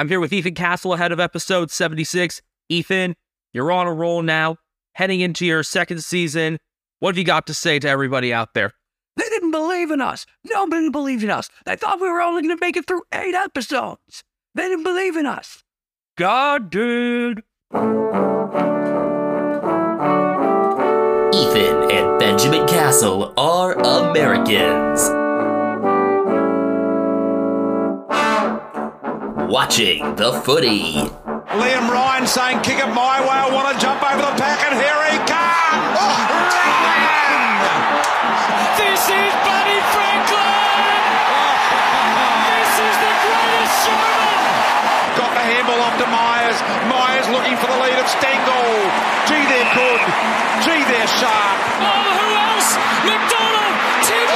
I'm here with Ethan Castle ahead of episode 76. Ethan, you're on a roll now, heading into your second season. What have you got to say to everybody out there? They didn't believe in us. Nobody believed in us. They thought we were only going to make it through eight episodes. They didn't believe in us. God did. Ethan and Benjamin Castle are Americans. Watching the footy. Liam Ryan saying, kick it my way, I want to jump over the pack, and here he comes! Oh, Ryan! This is Buddy Franklin! This is the greatest showman! Got the handball off to Miers. Miers looking for the lead of Stengle. Gee, they're good. Gee, they're sharp. Oh, who else? McDonald! Tim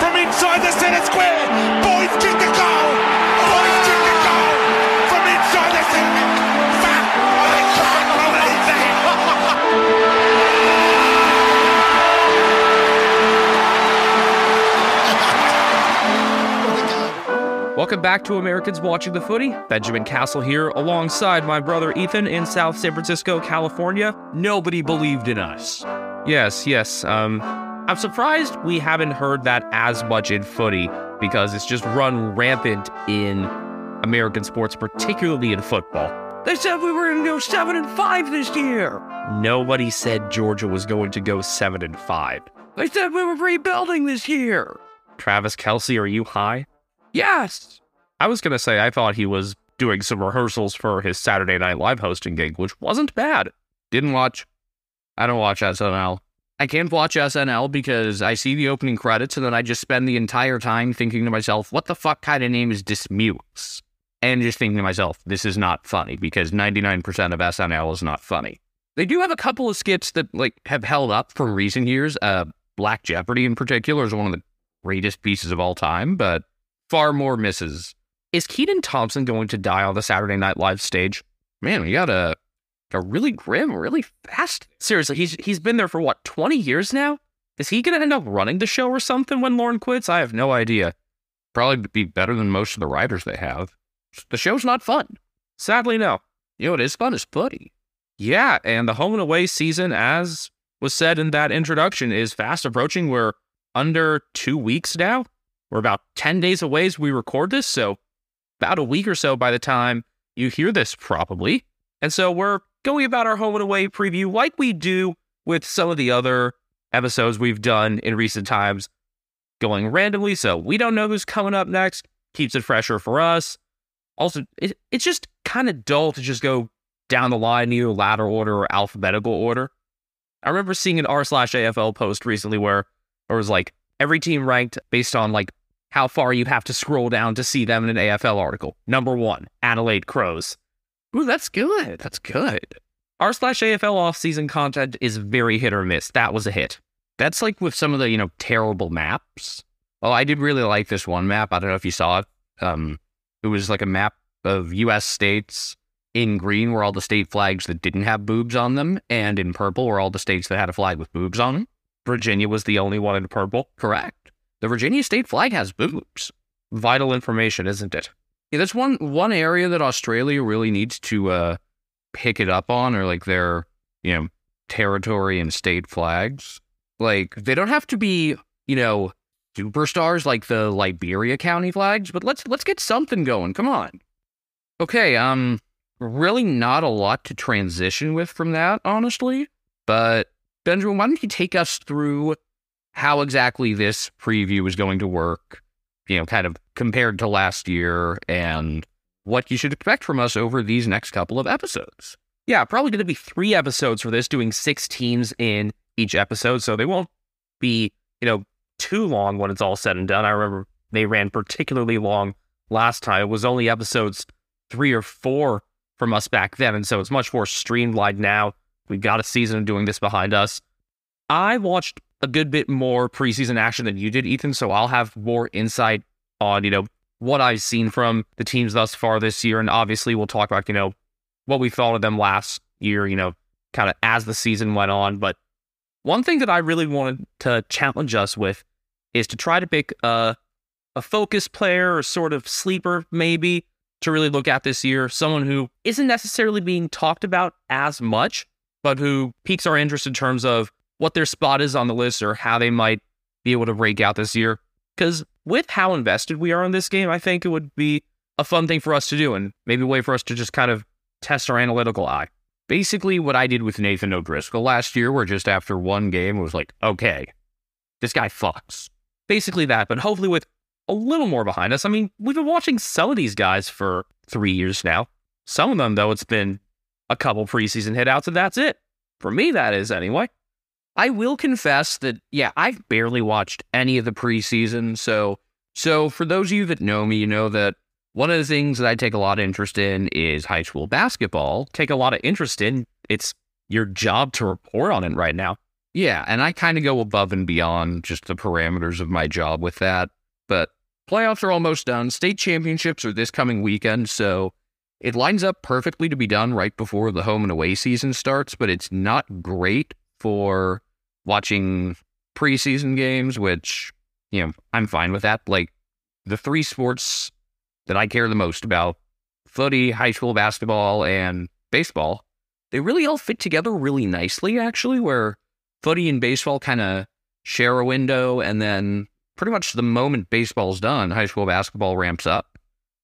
From inside the centre square, boys kick the Welcome back to Americans Watching the Footy. Benjamin Castle here, alongside my brother Ethan in South San Francisco, California. Nobody believed in us. Yes, yes. Um, I'm surprised we haven't heard that as much in footy because it's just run rampant in American sports, particularly in football. They said we were going to go seven and five this year. Nobody said Georgia was going to go seven and five. They said we were rebuilding this year. Travis Kelce, are you high? Yes. I was gonna say I thought he was doing some rehearsals for his Saturday Night Live hosting gig, which wasn't bad. Didn't watch. I don't watch SNL. I can't watch SNL because I see the opening credits and then I just spend the entire time thinking to myself, what the fuck kind of name is Dismukes? And just thinking to myself, this is not funny because 99% of SNL is not funny. They do have a couple of skits that like have held up from recent years. Uh, Black Jeopardy in particular is one of the greatest pieces of all time, but far more misses. Is Kenan Thompson going to die on the Saturday Night Live stage? Man, we got a a really grim, really fast. Seriously, he's he's been there for what twenty years now. Is he going to end up running the show or something when Lorne quits? I have no idea. Probably be better than most of the writers they have. The show's not fun. Sadly, no. You know what is fun is footy. Yeah, and the home and away season, as was said in that introduction, is fast approaching. We're under two weeks now. We're about 10 days away as we record this, so about a week or so by the time you hear this, probably. And so we're going about our home and away preview like we do with some of the other episodes we've done in recent times, going randomly. So we don't know who's coming up next, keeps it fresher for us. Also, it, it's just kind of dull to just go down the line, either ladder order or alphabetical order. I remember seeing an r slash AFL post recently where it was like every team ranked based on like how far you have to scroll down to see them in an AFL article. Number one, Adelaide Crows. Ooh, that's good. That's good. R slash AFL offseason content is very hit or miss. That was a hit. That's like with some of the, you know, terrible maps. Oh, I did really like this one map. I don't know if you saw it. Um, it was like a map of US states. In green were all the state flags that didn't have boobs on them, and in purple were all the states that had a flag with boobs on them. Virginia was the only one in purple. Correct. The Virginia state flag has boobs. Vital information, isn't it? Yeah, that's one one area that Australia really needs to uh, pick it up on, or like their you know territory and state flags. Like they don't have to be you know superstars like the Liberia county flags, but let's let's get something going. Come on. Okay, um, really not a lot to transition with from that, honestly. But Benjamin, why don't you take us through how exactly this preview is going to work? You know, kind of compared to last year and what you should expect from us over these next couple of episodes. Yeah, probably going to be three episodes for this, doing six teams in each episode. So they won't be, you know, too long when it's all said and done. I remember they ran particularly long last time. It was only episodes three or four from us back then. And so it's much more streamlined now. We've got a season of doing this behind us. I watched a good bit more preseason action than you did, Ethan. So I'll have more insight on, you know, what I've seen from the teams thus far this year. And obviously, we'll talk about, you know, what we thought of them last year, you know, kind of as the season went on. But one thing that I really wanted to challenge us with is to try to pick a a focus player or sort of sleeper, maybe, to really look at this year. Someone who isn't necessarily being talked about as much, but who piques our interest in terms of what their spot is on the list or how they might be able to break out this year. Because with how invested we are in this game, I think it would be a fun thing for us to do and maybe a way for us to just kind of test our analytical eye. Basically, what I did with Nathan O'Driscoll last year, where just after one game, it was like, okay, this guy fucks. Basically that, but hopefully with a little more behind us. I mean, we've been watching some of these guys for three years now. Some of them, though, it's been a couple preseason hitouts, and that's it. For me, that is anyway. I will confess that, yeah, I've barely watched any of the preseason. So, so for those of you that know me, you know that one of the things that I take a lot of interest in is high school basketball. Take a lot of interest in. It's your job to report on it right now. Yeah, and I kind of go above and beyond just the parameters of my job with that. But playoffs are almost done. State championships are this coming weekend, so it lines up perfectly to be done right before the home and away season starts, but it's not great for watching preseason games, which, you know, I'm fine with that. Like the three sports that I care the most about footy, high school basketball, and baseball they really all fit together really nicely, actually, where footy and baseball kind of share a window, and then pretty much the moment baseball's done, high school basketball ramps up.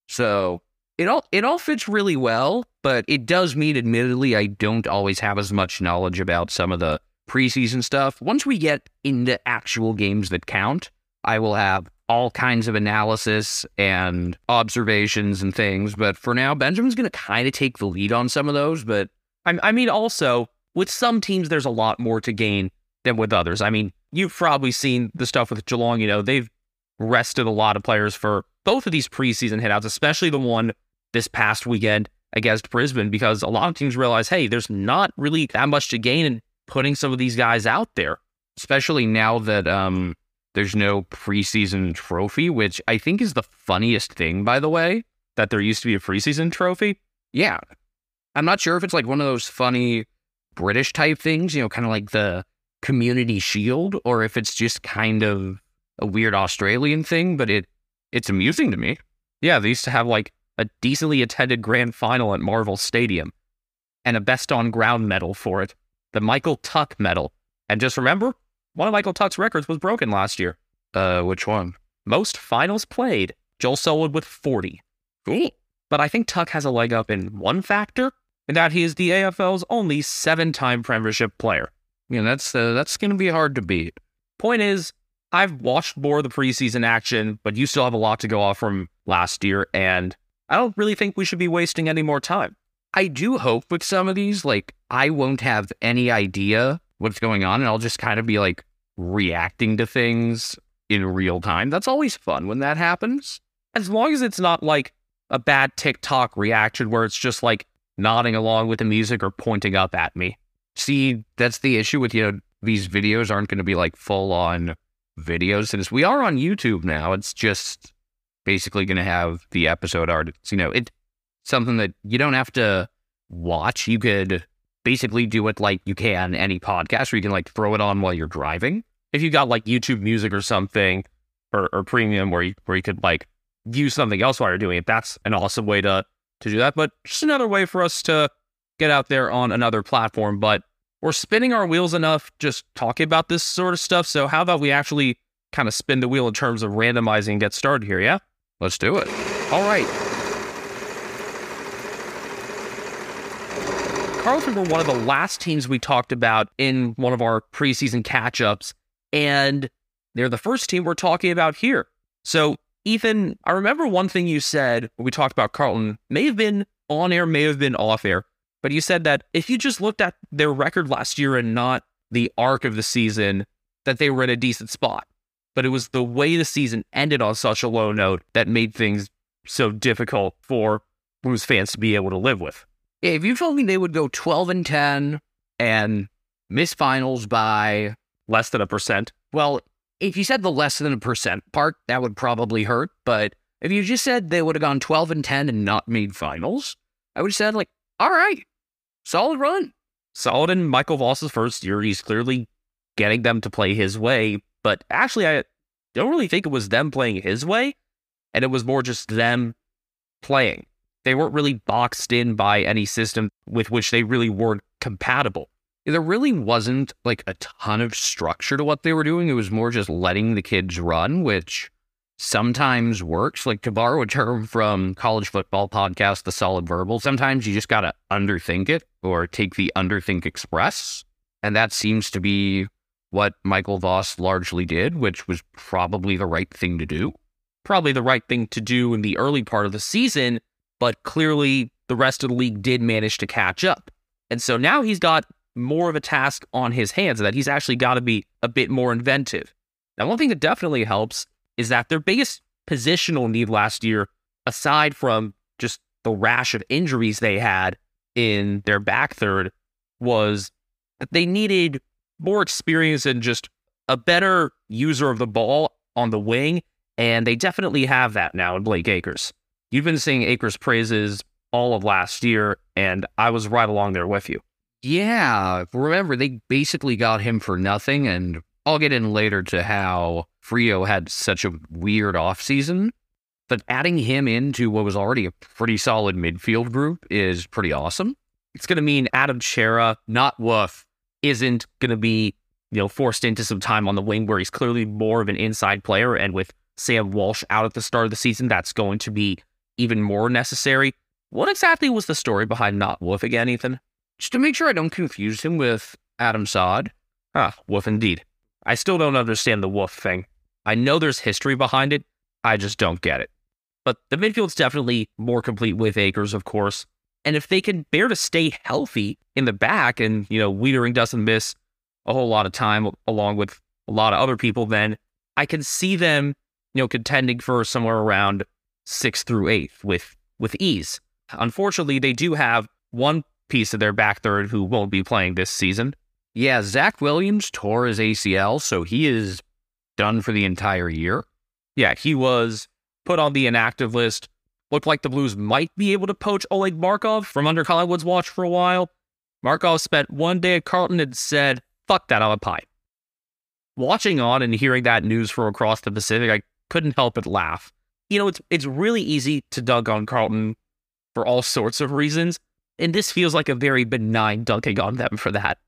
So it all it all fits really well, but it does mean admittedly I don't always have as much knowledge about some of the preseason stuff. Once we get into actual games that count, I will have all kinds of analysis and observations and things. But for now, Benjamin's going to kind of take the lead on some of those. But I, I mean, also with some teams, there's a lot more to gain than with others. I mean, you've probably seen the stuff with Geelong. You know, they've rested a lot of players for both of these preseason hitouts, especially the one this past weekend against Brisbane, because a lot of teams realize, hey, there's not really that much to gain in putting some of these guys out there, especially now that um, there's no preseason trophy, which I think is the funniest thing, by the way, that there used to be a preseason trophy. Yeah. I'm not sure if it's like one of those funny British type things, you know, kind of like the community shield, or if it's just kind of a weird Australian thing, but it it's amusing to me. Yeah, they used to have like a decently attended grand final at Marvel Stadium and a best on ground medal for it, the Michael Tuck medal. And just remember, one of Michael Tuck's records was broken last year. Uh, which one? Most finals played. Joel Selwood with 40. Cool. But I think Tuck has a leg up in one factor, and that he is the AFL's only seven time Premiership player. Yeah, that's uh, that's going to be hard to beat. Point is, I've watched more of the preseason action, but you still have a lot to go off from last year, and I don't really think we should be wasting any more time. I do hope with some of these, like, I won't have any idea what's going on, and I'll just kind of be like reacting to things in real time. That's always fun when that happens. As long as it's not like a bad TikTok reaction where it's just like nodding along with the music or pointing up at me. See, that's the issue with, you know, these videos aren't going to be like full on videos. Since we are on YouTube now, it's just basically going to have the episode art. It's, you know, it something that you don't have to watch. You could basically do it like you can any podcast where you can like throw it on while you're driving. If you got like YouTube music or something or, or premium where you, where you could like use something else while you're doing it, that's an awesome way to, to do that. But just another way for us to get out there on another platform. But we're spinning our wheels enough just talking about this sort of stuff. So how about we actually kind of spin the wheel in terms of randomizing and get started here, yeah? Let's do it. All right. Carlton were one of the last teams we talked about in one of our preseason catch ups, and they're the first team we're talking about here. So, Ethan, I remember one thing you said when we talked about Carlton, may have been on air, may have been off air, but you said that if you just looked at their record last year and not the arc of the season, that they were in a decent spot. But it was the way the season ended on such a low note that made things so difficult for Blues fans to be able to live with. If you told me they would go 12 and 10 and miss finals by, Less than a percent. well, if you said the less than a percent part, that would probably hurt. But if you just said they would have gone 12 and 10 and not made finals, I would have said, like, all right, solid run. solid in Michael Voss's first year. He's clearly getting them to play his way. But actually, I don't really think it was them playing his way, and it was more just them playing. They weren't really boxed in by any system with which they really weren't compatible. There really wasn't like a ton of structure to what they were doing. It was more just letting the kids run, which sometimes works. Like to borrow a term from college football podcast, The Solid Verbal, sometimes you just got to underthink it or take the underthink express. And that seems to be what Michael Voss largely did, which was probably the right thing to do. Probably the right thing to do in the early part of the season, but clearly the rest of the league did manage to catch up. And so now he's got more of a task on his hands that he's actually got to be a bit more inventive. Now, one thing that definitely helps is that their biggest positional need last year, aside from just the rash of injuries they had in their back third, was that they needed more experience and just a better user of the ball on the wing. And they definitely have that now in Blake Acres. You've been seeing Acres praises all of last year, and I was right along there with you. Yeah, remember they basically got him for nothing, and I'll get in later to how Freo had such a weird offseason. But adding him into what was already a pretty solid midfield group is pretty awesome. It's going to mean Adam Cerra, not Woof, isn't going to be you know forced into some time on the wing where he's clearly more of an inside player, and with Sam Walsh out at the start of the season, that's going to be even more necessary. What exactly was the story behind not Wolf again, Ethan? Just to make sure I don't confuse him with Adam Saad. Ah, Woof indeed. I still don't understand the Wolf thing. I know there's history behind it. I just don't get it. But the midfield's definitely more complete with Acres, of course. And if they can bear to stay healthy in the back and, you know, Weitering doesn't miss a whole lot of time along with a lot of other people, then I can see them, you know, contending for somewhere around sixth through eighth with with ease. Unfortunately, they do have one piece of their back third who won't be playing this season. Yeah, Zach Williams tore his ACL, so he is done for the entire year. Yeah, he was put on the inactive list. Looked like the Blues might be able to poach Oleg Markov from under Collingwood's watch for a while. Markov spent one day at Carlton and said, fuck that, I'm a pie. Watching on and hearing that news from across the Pacific, I couldn't help but laugh. You know, it's it's really easy to dunk on Carlton for all sorts of reasons, and this feels like a very benign dunking on them for that.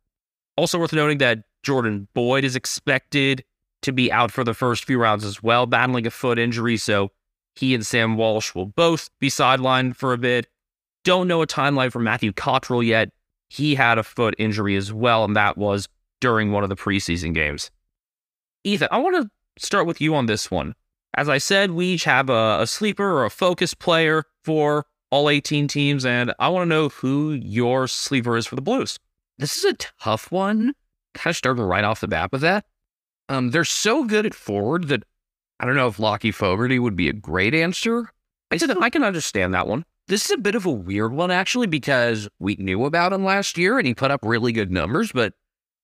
Also worth noting that Jordan Boyd is expected to be out for the first few rounds as well, battling a foot injury, so he and Sam Walsh will both be sidelined for a bit. Don't know a timeline for Matthew Cottrell yet. He had a foot injury as well, and that was during one of the preseason games. Ethan, I want to start with you on this one. As I said, we each have a, a sleeper or a focus player for all 18 teams, and I want to know who your sleeper is for the Blues. This is a tough one. Kind of starting right off the bat with that. Um, they're so good at forward that I don't know if Lachie Fogarty would be a great answer. I said I can understand that one. This is a bit of a weird one, actually, because we knew about him last year and he put up really good numbers, but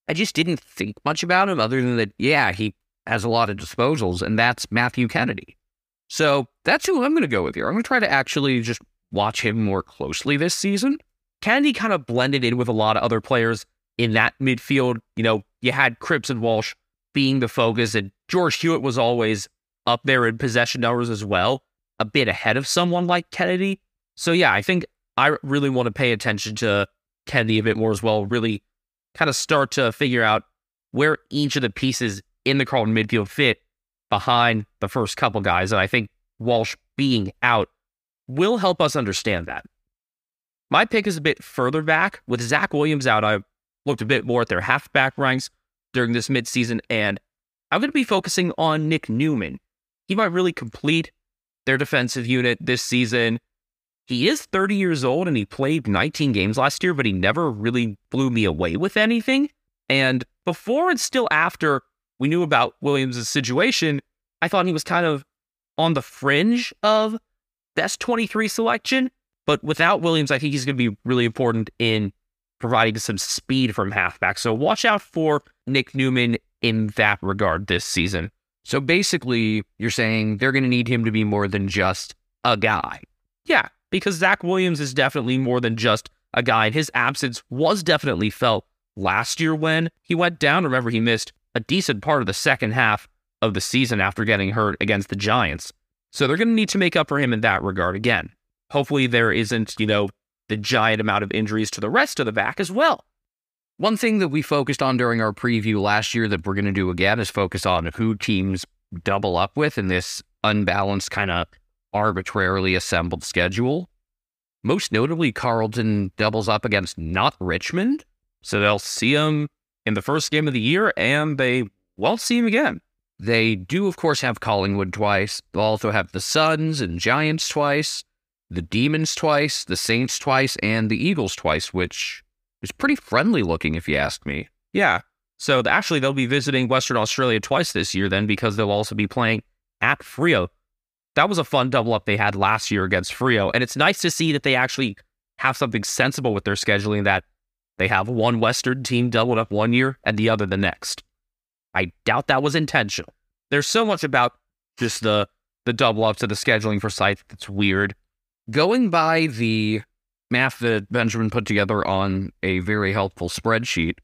I just didn't think much about him other than that, yeah, he has a lot of disposals, and that's Matthew Kennedy. So that's who I'm going to go with here. I'm going to try to actually just watch him more closely this season. Kennedy kind of blended in with a lot of other players in that midfield. You know, you had Cripps and Walsh being the focus, and George Hewett was always up there in possession numbers as well, a bit ahead of someone like Kennedy. So yeah, I think I really want to pay attention to Kennedy a bit more as well, really kind of start to figure out where each of the pieces in the Carlton midfield fit behind the first couple guys. And I think Walsh being out will help us understand that. My pick is a bit further back. With Zach Williams out, I looked a bit more at their halfback ranks during this midseason, and I'm going to be focusing on Nick Newman. He might really complete their defensive unit this season. He is 30 years old and he played 19 games last year, but he never really blew me away with anything. And before and still after we knew about Williams' situation, I thought he was kind of on the fringe of best 23 selection. But without Williams, I think he's going to be really important in providing some speed from halfback. So watch out for Nick Newman in that regard this season. So basically, you're saying they're going to need him to be more than just a guy. Yeah, because Zach Williams is definitely more than just a guy. And his absence was definitely felt last year when he went down. Remember, he missed a decent part of the second half of the season after getting hurt against the Giants. So they're going to need to make up for him in that regard again. Hopefully, there isn't, you know, the giant amount of injuries to the rest of the back as well. One thing that we focused on during our preview last year that we're going to do again is focus on who teams double up with in this unbalanced, kind of arbitrarily assembled schedule. Most notably, Carlton doubles up against not Richmond. So they'll see him in the first game of the year and they won't see him again. They do, of course, have Collingwood twice. They'll also have the Suns and Giants twice, the Demons twice, the Saints twice, and the Eagles twice, which is pretty friendly looking, if you ask me. Yeah. So actually, they'll be visiting Western Australia twice this year then because they'll also be playing at Freo. That was a fun double up they had last year against Freo. And it's nice to see that they actually have something sensible with their scheduling that they have one Western team doubled up one year and the other the next. I doubt that was intentional. There's so much about just the the double ups of the scheduling for sites that's weird. Going by the math that Benjamin put together on a very helpful spreadsheet,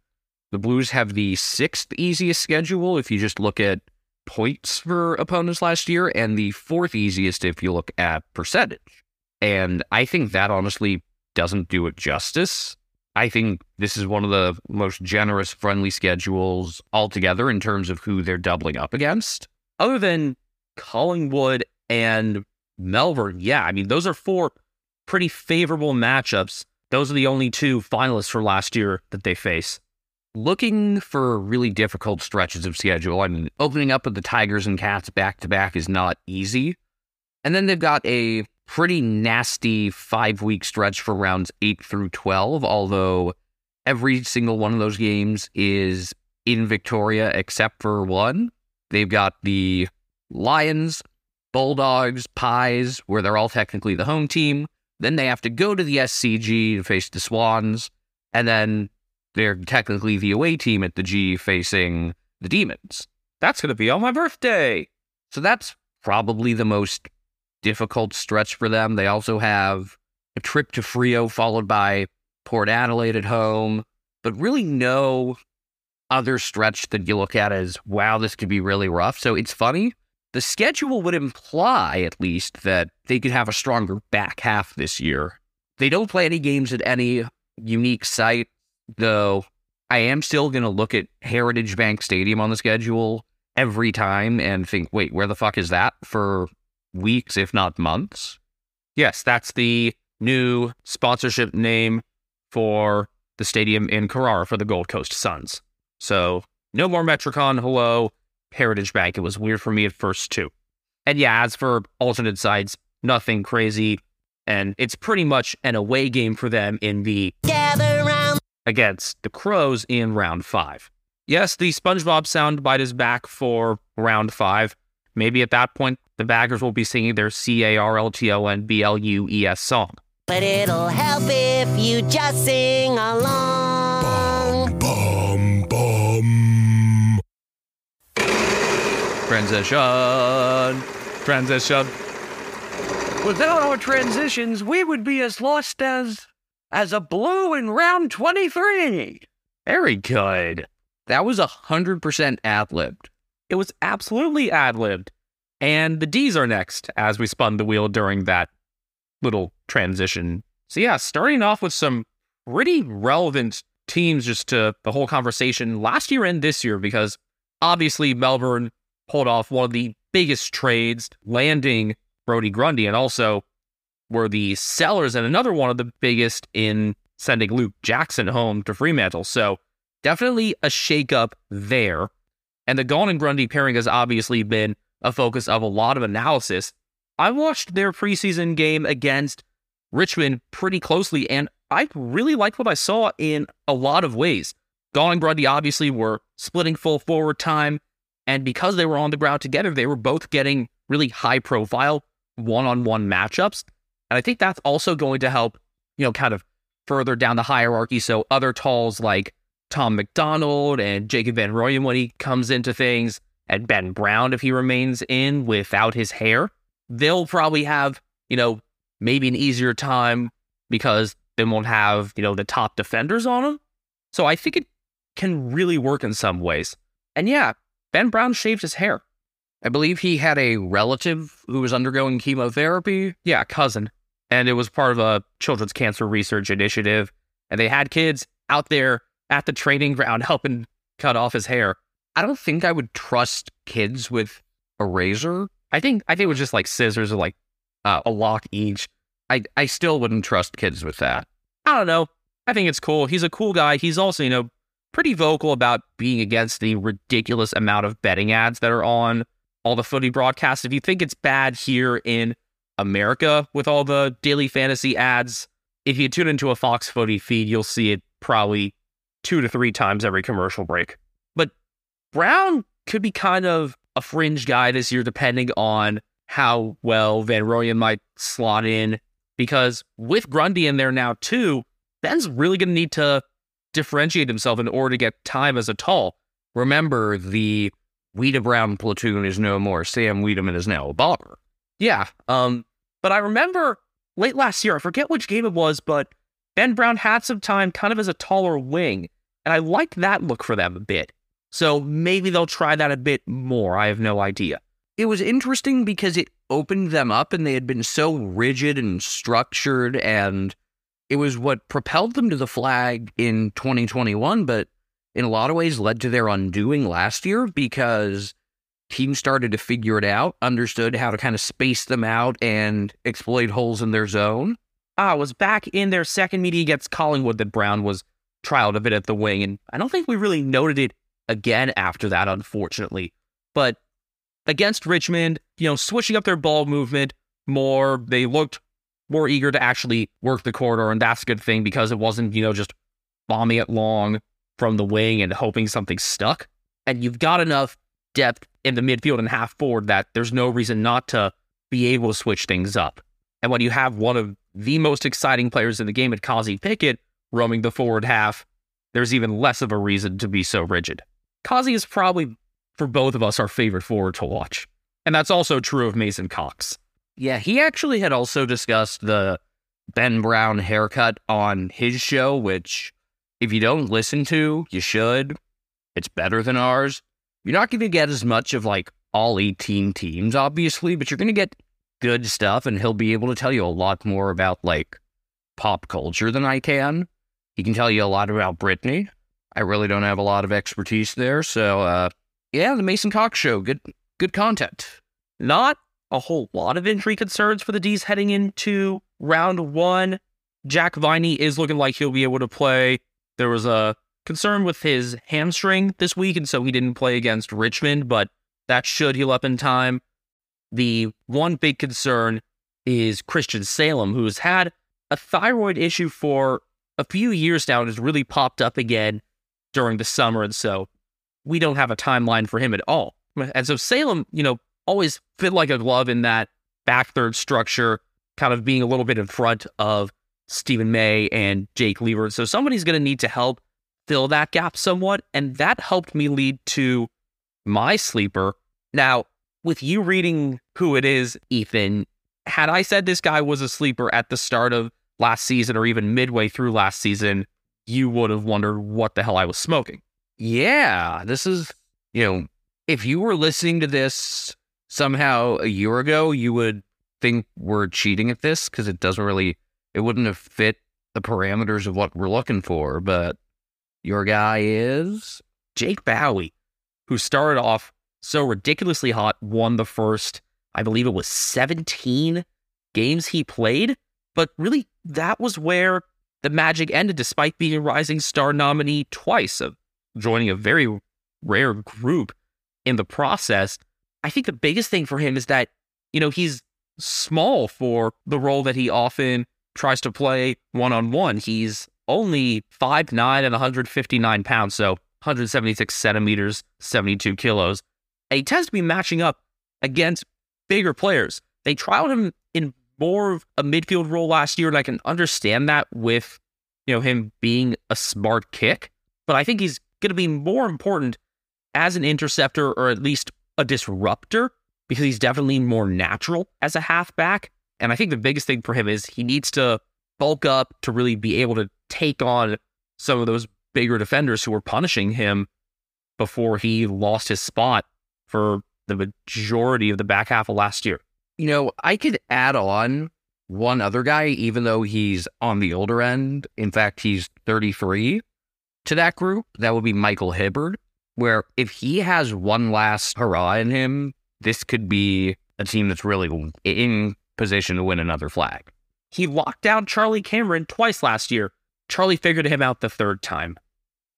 the Blues have the sixth easiest schedule if you just look at points for opponents last year, and the fourth easiest if you look at percentage. And I think that honestly doesn't do it justice. I think this is one of the most generous, friendly schedules altogether in terms of who they're doubling up against. Other than Collingwood and Melbourne, yeah, I mean, those are four pretty favorable matchups. Those are the only two finalists for last year that they face. Looking for really difficult stretches of schedule, I mean, opening up with the Tigers and Cats back to back is not easy. And then they've got a pretty nasty five week stretch for rounds eight through 12, although every single one of those games is in Victoria except for one. They've got the Lions, Bulldogs, Pies, where they're all technically the home team. Then they have to go to the SCG to face the Swans. And then they're technically the away team at the G facing the Demons. That's going to be on my birthday. So that's probably the most difficult stretch for them. They also have a trip to Freo followed by Port Adelaide at home, but really no other stretch that you look at as, wow, this could be really rough. So it's funny. The schedule would imply, at least, that they could have a stronger back half this year. They don't play any games at any unique site, though I am still going to look at Heritage Bank Stadium on the schedule every time and think, wait, where the fuck is that for weeks, if not months? Yes, that's the new sponsorship name for the stadium in Carrara for the Gold Coast Suns. So no more Metricon. Hello, Heritage Bank. It was weird for me at first too. And yeah, as for alternate sides, nothing crazy. And it's pretty much an away game for them in the Gather round against the Crows in round five. Yes, the SpongeBob soundbite is back for round five. Maybe at that point, the baggers will be singing their C A R L T O N B L U E S song. But it'll help if you just sing along. Bum, bum. Transition. Transition. Without our transitions, we would be as lost as as a blue in round 23. Very good. That was a 100% ad-libbed. It was absolutely ad libbed. And the D's are next as we spun the wheel during that little transition. So, yeah, starting off with some pretty relevant teams just to the whole conversation last year and this year, because obviously Melbourne pulled off one of the biggest trades, landing Brodie Grundy, and also were the sellers and another one of the biggest in sending Luke Jackson home to Fremantle. So, definitely a shakeup there. And the Gawn and Grundy pairing has obviously been a focus of a lot of analysis. I watched their preseason game against Richmond pretty closely, and I really liked what I saw in a lot of ways. Gawn and Grundy obviously were splitting full forward time, and because they were on the ground together, they were both getting really high profile one on one matchups. And I think that's also going to help, you know, kind of further down the hierarchy. So other talls like Tom McDonald and Jacob Van Rooyen when he comes into things, and Ben Brown if he remains in without his hair, they'll probably have, you know, maybe an easier time because they won't have, you know, the top defenders on them. So I think it can really work in some ways. And yeah, Ben Brown shaved his hair. I believe he had a relative who was undergoing chemotherapy. Yeah, cousin. And it was part of a children's cancer research initiative. And they had kids out there at the training ground helping cut off his hair. I don't think I would trust kids with a razor. I think I think it was just like scissors or like uh, a lock each. I I still wouldn't trust kids with that. I don't know. I think it's cool. He's a cool guy. He's also, you know, pretty vocal about being against the ridiculous amount of betting ads that are on all the footy broadcasts. If you think it's bad here in America with all the daily fantasy ads, if you tune into a Fox footy feed, you'll see it probably two to three times every commercial break. Brown could be kind of a fringe guy this year, depending on how well Van Rooyen might slot in. Because with Grundy in there now, too, Ben's really going to need to differentiate himself in order to get time as a tall. Remember, the Weeda Brown platoon is no more. Sam Weideman is now a bomber. Yeah. Um, but I remember late last year, I forget which game it was, but Ben Brown had some time kind of as a taller wing. And I liked that look for them a bit. So maybe they'll try that a bit more. I have no idea. It was interesting because it opened them up and they had been so rigid and structured and it was what propelled them to the flag in 2021, but in a lot of ways led to their undoing last year because teams started to figure it out, understood how to kind of space them out and exploit holes in their zone. Ah, it was back in their second meeting against Collingwood that Brown was trialed a bit at the wing, and I don't think we really noted it again after that, unfortunately. But against Richmond, you know, switching up their ball movement more, they looked more eager to actually work the corridor, and that's a good thing because it wasn't, you know, just bombing it long from the wing and hoping something stuck. And you've got enough depth in the midfield and half forward that there's no reason not to be able to switch things up. And when you have one of the most exciting players in the game at Kozzie Pickett roaming the forward half, there's even less of a reason to be so rigid. Kozzie is probably, for both of us, our favorite forward to watch. And that's also true of Mason Cox. Yeah, he actually had also discussed the Ben Brown haircut on his show, which if you don't listen to, you should. It's better than ours. You're not going to get as much of like all 18 teams, obviously, but you're going to get good stuff, and he'll be able to tell you a lot more about like pop culture than I can. He can tell you a lot about Britney. I really don't have a lot of expertise there, so uh, yeah, the Mason Cox show, good, good content. Not a whole lot of injury concerns for the D's heading into round one. Jack Viney is looking like he'll be able to play. There was a concern with his hamstring this week, and so he didn't play against Richmond, but that should heal up in time. The one big concern is Christian Salem, who's had a thyroid issue for a few years now and has really popped up again during the summer. And so we don't have a timeline for him at all. And so Salem, you know, always fit like a glove in that back third structure, kind of being a little bit in front of Steven May and Jake Lever. So somebody's going to need to help fill that gap somewhat. And that helped me lead to my sleeper. Now, with you reading who it is, Ethan, had I said this guy was a sleeper at the start of last season or even midway through last season, you would have wondered what the hell I was smoking. Yeah, this is, you know, if you were listening to this somehow a year ago, you would think we're cheating at this because it doesn't really, it wouldn't have fit the parameters of what we're looking for. But your guy is Jake Bowey, who started off so ridiculously hot, won the first, I believe it was 17 games he played. But really, that was where the magic ended, despite being a Rising Star nominee twice, of joining a very rare group in the process. I think the biggest thing for him is that, you know, he's small for the role that he often tries to play one on one. He's only 5'9 and 159 pounds, so 176 centimeters, 72 kilos. And he tends to be matching up against bigger players. They trialed him in more of a midfield role last year, and I can understand that with, you know, him being a smart kick. But I think he's going to be more important as an interceptor or at least a disruptor because he's definitely more natural as a halfback. And I think the biggest thing for him is he needs to bulk up to really be able to take on some of those bigger defenders who were punishing him before he lost his spot for the majority of the back half of last year. You know, I could add on one other guy, even though he's on the older end. In fact, he's 33 to that group. That would be Michael Hibberd, where if he has one last hurrah in him, this could be a team that's really in position to win another flag. He locked down Charlie Cameron twice last year. Charlie figured him out the third time.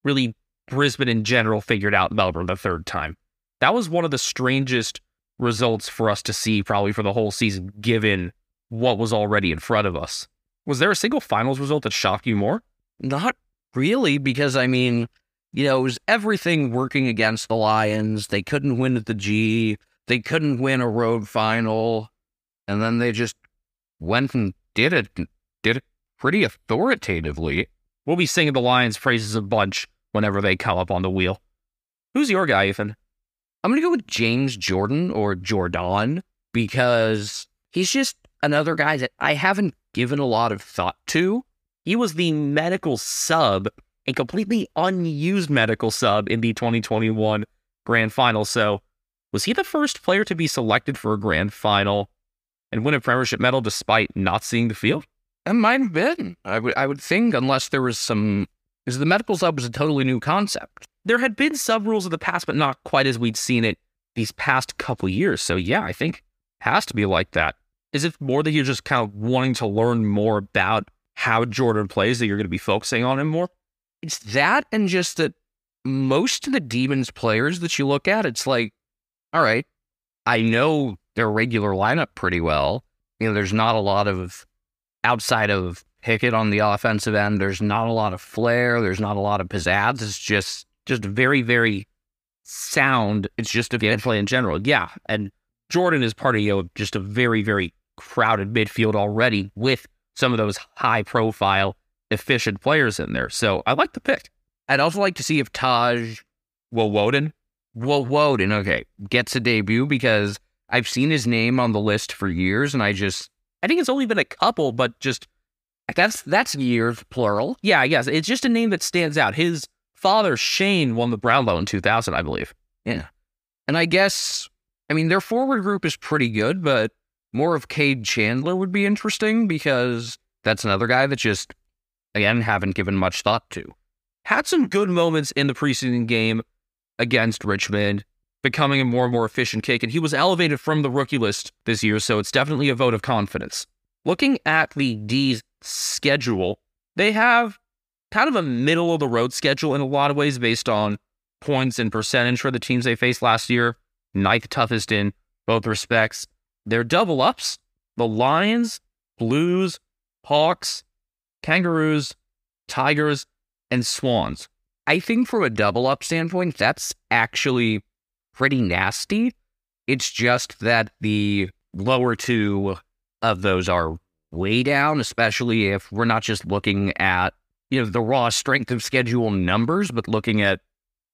Really, Brisbane in general figured out Melbourne the third time. That was one of the strangest results for us to see, probably for the whole season, given what was already in front of us. Was there a single finals result that shocked you more? Not really, because I mean, you know, it was everything working against the Lions. They couldn't win at the G. They couldn't win a road final. And then they just went and did it, did it pretty authoritatively. We'll be singing the Lions' praises a bunch whenever they come up on the wheel. Who's your guy, Ethan? I'm going to go with James Jordan or Jordan because he's just another guy that I haven't given a lot of thought to. He was the medical sub, a completely unused medical sub in the 2021 grand final. So, was he the first player to be selected for a grand final and win a premiership medal despite not seeing the field? It might have been. I would I would think unless there was some because the medical sub was a totally new concept. There had been sub rules in the past, but not quite as we'd seen it these past couple years. So yeah, I think has to be like that. Is it more that you're just kind of wanting to learn more about how Jordan plays that you're going to be focusing on him more? It's that and just that most of the Demons players that you look at, it's like, all right, I know their regular lineup pretty well. You know, there's not a lot of outside of Pickett on the offensive end. There's not a lot of flair. There's not a lot of pizzazz. It's just Just very, very sound. It's just a gameplay in general. Yeah. And Jordan is part of you know, just a very, very crowded midfield already with some of those high profile, efficient players in there. So I like the pick. I'd also like to see if Taj Woden. Well, Woden, okay, gets a debut because I've seen his name on the list for years, and I just I think it's only been a couple, but just that's that's years plural. yeah, guess it's just a name that stands out. His father Shane won the Brownlow in 2000, I believe. Yeah, and I guess I mean their forward group is pretty good, but more of Kade Chandler would be interesting because that's another guy that just again haven't given much thought to. Had some good moments in the preseason game against Richmond, becoming a more and more efficient kick, and he was elevated from the rookie list this year, so it's definitely a vote of confidence. Looking at the D's schedule, they have kind of a middle of the road schedule in a lot of ways based on points and percentage for the teams they faced last year. Ninth toughest in both respects. Their double ups the Lions, Blues, Hawks, Kangaroos, Tigers, and Swans. I think from a double up standpoint, that's actually pretty nasty. It's just that the lower two of those are way down, especially if we're not just looking at, you know, the raw strength of schedule numbers, but looking at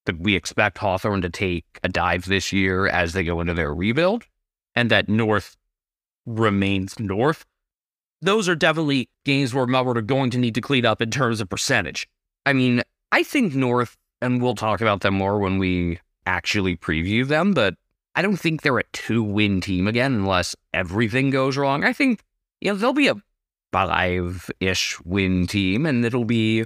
that we expect Hawthorn to take a dive this year as they go into their rebuild. and that North remains North. Those are definitely games where Melbourne are going to need to clean up in terms of percentage. I mean, I think North, and we'll talk about them more when we actually preview them, but I don't think they're a two win team again unless everything goes wrong. I think, you know, they'll be a five ish win team, and it'll be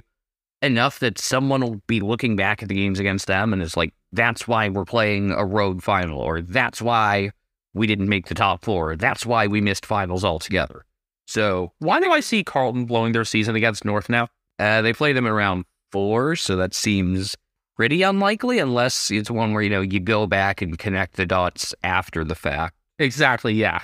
enough that someone will be looking back at the games against them and it's like, that's why we're playing a road final, or that's why we didn't make the top four, or that's why we missed finals altogether. So Why do I see Carlton blowing their season against North now? uh, they play them around four, so that seems pretty unlikely unless it's one where, you know, you go back and connect the dots after the fact. Exactly, yeah.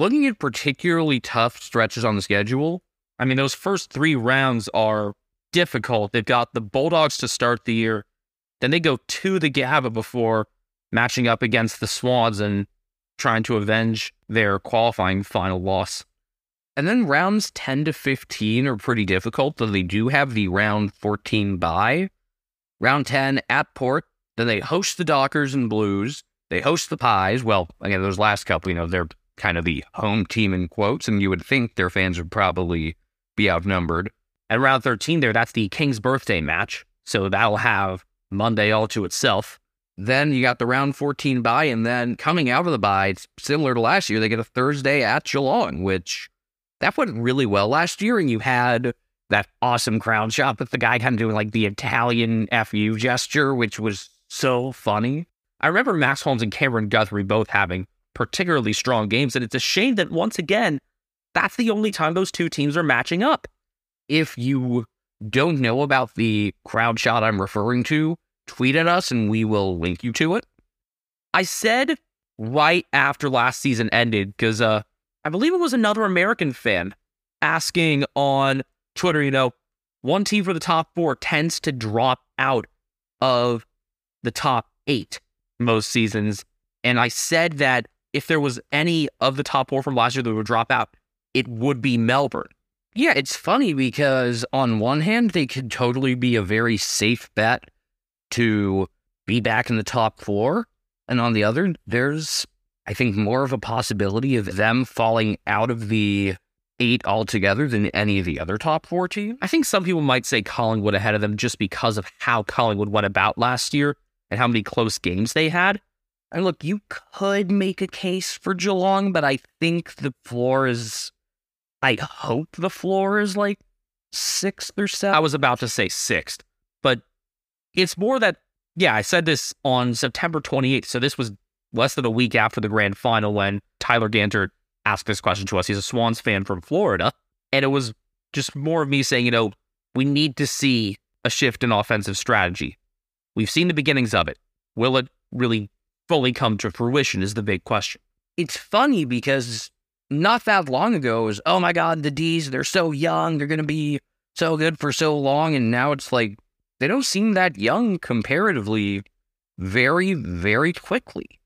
Looking at particularly tough stretches on the schedule, I mean, those first three rounds are difficult. They've got the Bulldogs to start the year, then they go to the Gabba before matching up against the Swans and trying to avenge their qualifying final loss. and then rounds 10 to 15 are pretty difficult, though they do have the round 14 bye. Round 10 at Port, then they host the Dockers and Blues. They host the Pies. Well, again, those last couple, you know, they're kind of the home team in quotes, and you would think their fans would probably be outnumbered. At round 13 there, that's the King's birthday match. So that'll have Monday all to itself. Then you got the round 14 bye, and then coming out of the bye, similar to last year, they get a Thursday at Geelong, which that went really well last year. And you had that awesome crowd shot with the guy kind of doing like the Italian FU gesture, which was so funny. I remember Max Holmes and Cameron Guthrie both having particularly strong games, and it's a shame that once again, that's the only time those two teams are matching up. If you don't know about the crowd shot I'm referring to, tweet at us and we will link you to it. I said right after last season ended, because uh, I believe it was another American fan asking on Twitter, you know, one team for the top four tends to drop out of the top eight most seasons. And I said that if there was any of the top four from last year that would drop out, it would be Melbourne. Yeah, it's funny because on one hand, they could totally be a very safe bet to be back in the top four. And on the other, there's, I think, more of a possibility of them falling out of the eight altogether than any of the other top four teams. I think some people might say Collingwood ahead of them just because of how Collingwood went about last year and how many close games they had. And look, you could make a case for Geelong, but I think the floor is. I hope the floor is like sixth or seventh. I was about to say sixth, but it's more that, yeah, I said this on September 28th. So this was less than a week after the grand final when Tyler Ganter asked this question to us. He's a Swans fan from Florida. And it was just more of me saying, you know, we need to see a shift in offensive strategy. We've seen the beginnings of it. Will it really fully come to fruition is the big question. It's funny because not that long ago was, oh my God, the D's, they're so young. They're going to be so good for so long. And now it's like, they don't seem that young comparatively very, very quickly.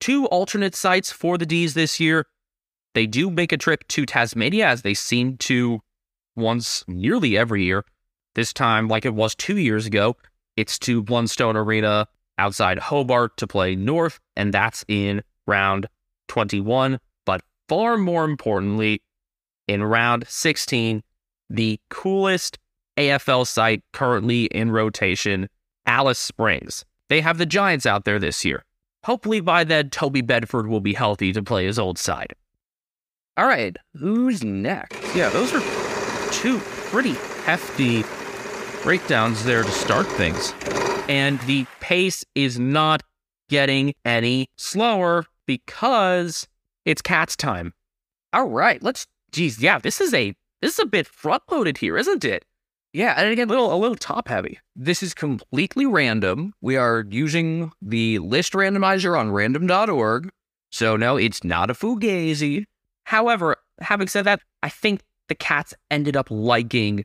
Two alternate sites for the D's this year. They do make a trip to Tasmania as they seem to once nearly every year. This time, like it was two years ago, it's to Blundstone Arena outside Hobart to play North, and that's in round 21. But far more importantly, in round 16, the coolest AFL site currently in rotation, Alice Springs. They have the Giants out there this year. Hopefully, by then, Toby Bedford will be healthy to play his old side. All right, who's next? Yeah, those are two pretty hefty breakdowns there to start things. And the pace is not getting any slower because it's cats time. All right, let's geez, yeah, this is a this is a bit front loaded here, isn't it? Yeah, and again, a little a little top heavy. This is completely random. We are using the list randomizer on random.org. So no, it's not a fugazi. However, having said that, I think the cats ended up liking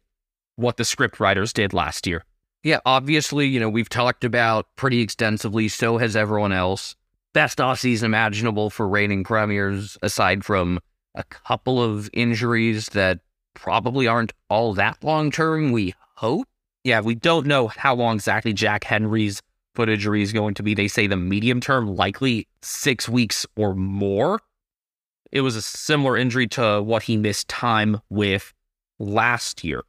what the script writers did last year. Yeah, obviously, you know, we've talked about pretty extensively, so has everyone else. Best offseason imaginable for reigning premiers, aside from a couple of injuries that probably aren't all that long term, we hope. Yeah, we don't know how long exactly Jack Henry's foot injury is going to be. They say the medium term, likely six weeks or more. It was a similar injury to what he missed time with last year.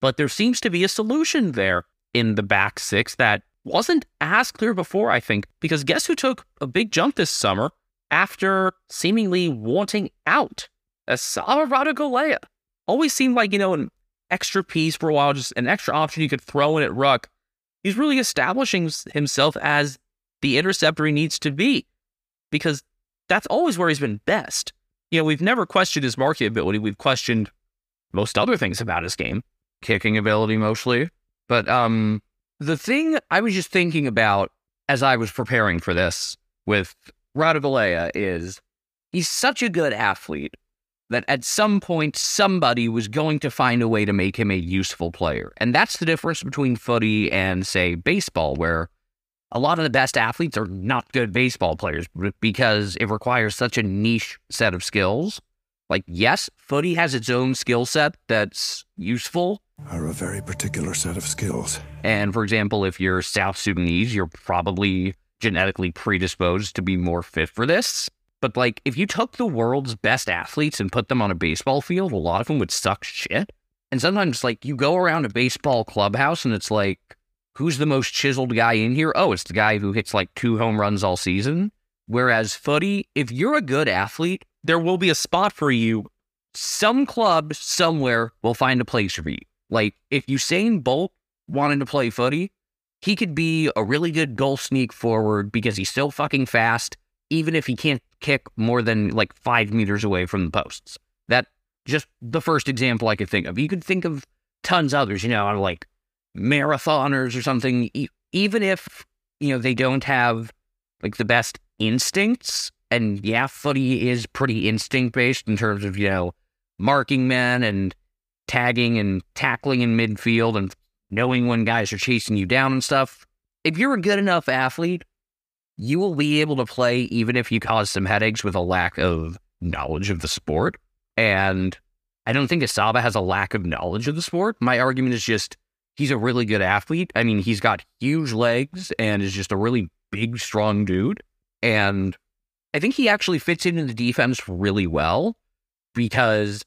But there seems to be a solution there in the back six that wasn't as clear before, I think, because guess who took a big jump this summer after seemingly wanting out? Esava Ratugolea. Always seemed like, you know, an extra piece for a while, just an extra option you could throw in at ruck. He's really establishing himself as the interceptor he needs to be because that's always where he's been best. You know, we've never questioned his marking ability. We've questioned most other things about his game, kicking ability mostly. But um, the thing I was just thinking about as I was preparing for this with Ratugolea is he's such a good athlete that at some point somebody was going to find a way to make him a useful player. And that's the difference between footy and, say, baseball, where a lot of the best athletes are not good baseball players because it requires such a niche set of skills. Like, yes, footy has its own skill set that's useful. Are a very particular set of skills. And for example, if you're South Sudanese, you're probably genetically predisposed to be more fit for this. But like, if you took the world's best athletes and put them on a baseball field, a lot of them would suck shit. And sometimes, like, you go around a baseball clubhouse and it's like, who's the most chiseled guy in here? Oh, it's the guy who hits like two home runs all season. Whereas footy, if you're a good athlete, There will be a spot for you. some club somewhere will find a place for you. Like if Usain Bolt wanted to play footy, he could be a really good goal sneak forward because he's so fucking fast, even if he can't kick more than like five meters away from the posts. That just the first example I could think of. You could think of tons others, you know, like marathoners or something. Even if you know they don't have like the best instincts, and yeah, footy is pretty instinct based in terms of you know marking men and tagging and tackling in midfield and knowing when guys are chasing you down and stuff. If you're a good enough athlete, you will be able to play even if you cause some headaches with a lack of knowledge of the sport. And I don't think Esava has a lack of knowledge of the sport. My argument is just he's a really good athlete. I mean, he's got huge legs and is just a really big, strong dude. And I think he actually fits into the defense really well because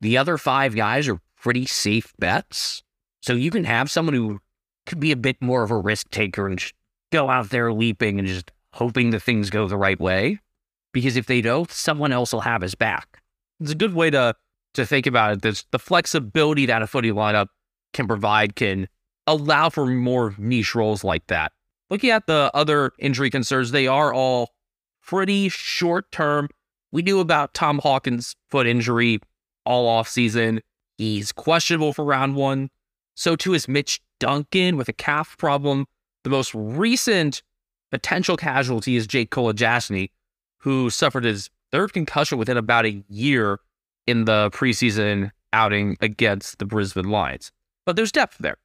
the other five guys are pretty safe bets. So you can have someone who could be a bit more of a risk taker and just go out there leaping and just hoping that things go the right way. Because if they don't, someone else will have his back. It's a good way to to think about it. The flexibility that a footy lineup can provide can allow for more niche roles like that. Looking at the other injury concerns, they are all pretty short term. We knew about Tom Hawkins' foot injury all off season. He's questionable for round one. So too is Mitch Duncan with a calf problem. The most recent potential casualty is Jake Kolodjashnij, who suffered his third concussion within about a year in the preseason outing against the Brisbane Lions. But there's depth there.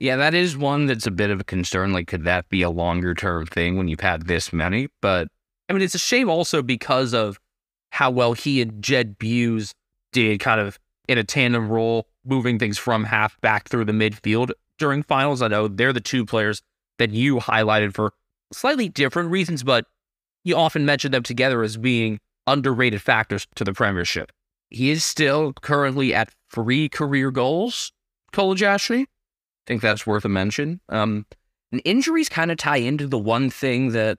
Yeah, that is one that's a bit of a concern. Like, could that be a longer term thing when you've had this many? But I mean, it's a shame also because of how well he and Jed Bews did kind of in a tandem role, moving things from half back through the midfield during finals. I know they're the two players that you highlighted for slightly different reasons, but you often mention them together as being underrated factors to the Premiership. he is still currently at three career goals, Kolodjashnij. I think that's worth a mention. Um, and injuries kind of tie into the one thing that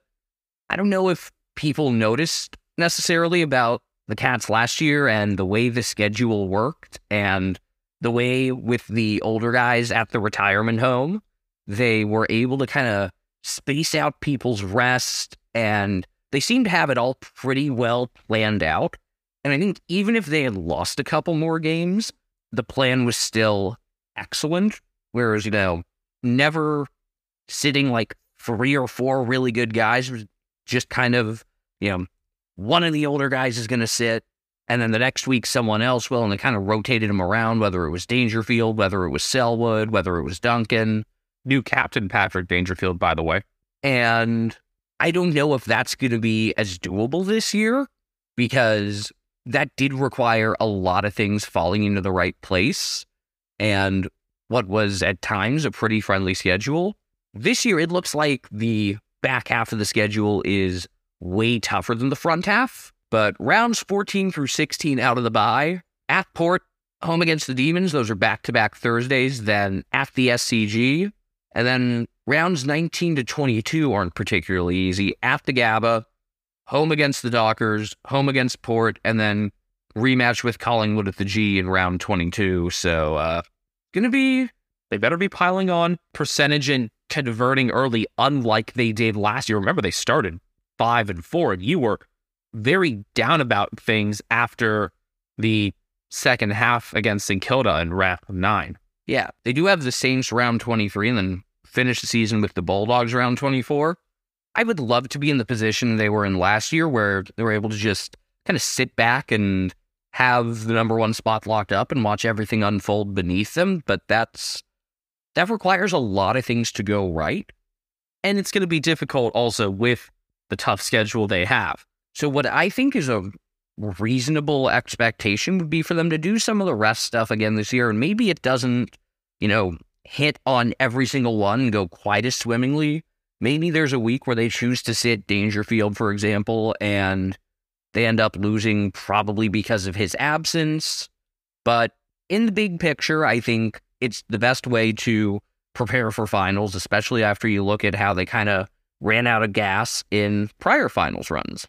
I don't know if people noticed necessarily about the Cats last year and the way the schedule worked and the way with the older guys at the retirement home, they were able to kind of space out people's rest and they seemed to have it all pretty well planned out. And I think even if they had lost a couple more games, the plan was still excellent. Whereas, you know, never sitting like three or four really good guys, was just kind of, you know, one of the older guys is going to sit. And then the next week, someone else will. And they kind of rotated them around, whether it was Dangerfield, whether it was Selwood, whether it was Duncan. New captain Patrick Dangerfield, by the way. And I don't know if that's going to be as doable this year because that did require a lot of things falling into the right place and what was at times a pretty friendly schedule. This year, it looks like the back half of the schedule is way tougher than the front half, but rounds 14 through 16 out of the bye at Port, home against the Demons, those are back to back Thursdays, then at the SCG, and then rounds 19 to 22 aren't particularly easy. At the Gabba, home against the Dockers, home against Port, and then rematch with Collingwood at the G in round 22. So, uh, Gonna be, they better be piling on percentage and converting early, unlike they did last year. Remember, they started five and four, and you were very down about things after the second half against St. Kilda in round nine. yeah, they do have the Saints round 23 and then finish the season with the Bulldogs round 24. I would love to be in the position they were in last year where they were able to just kind of sit back and have the number one spot locked up and watch everything unfold beneath them. But that's that requires a lot of things to go right. And it's going to be difficult also with the tough schedule they have. So what I think is a reasonable expectation would be for them to do some of the rest stuff again this year. And maybe it doesn't, you know, hit on every single one and go quite as swimmingly. Maybe there's a week where they choose to sit Dangerfield, for example, and they end up losing probably because of his absence. But in the big picture, I think it's the best way to prepare for finals, especially after you look at how they kind of ran out of gas in prior finals runs.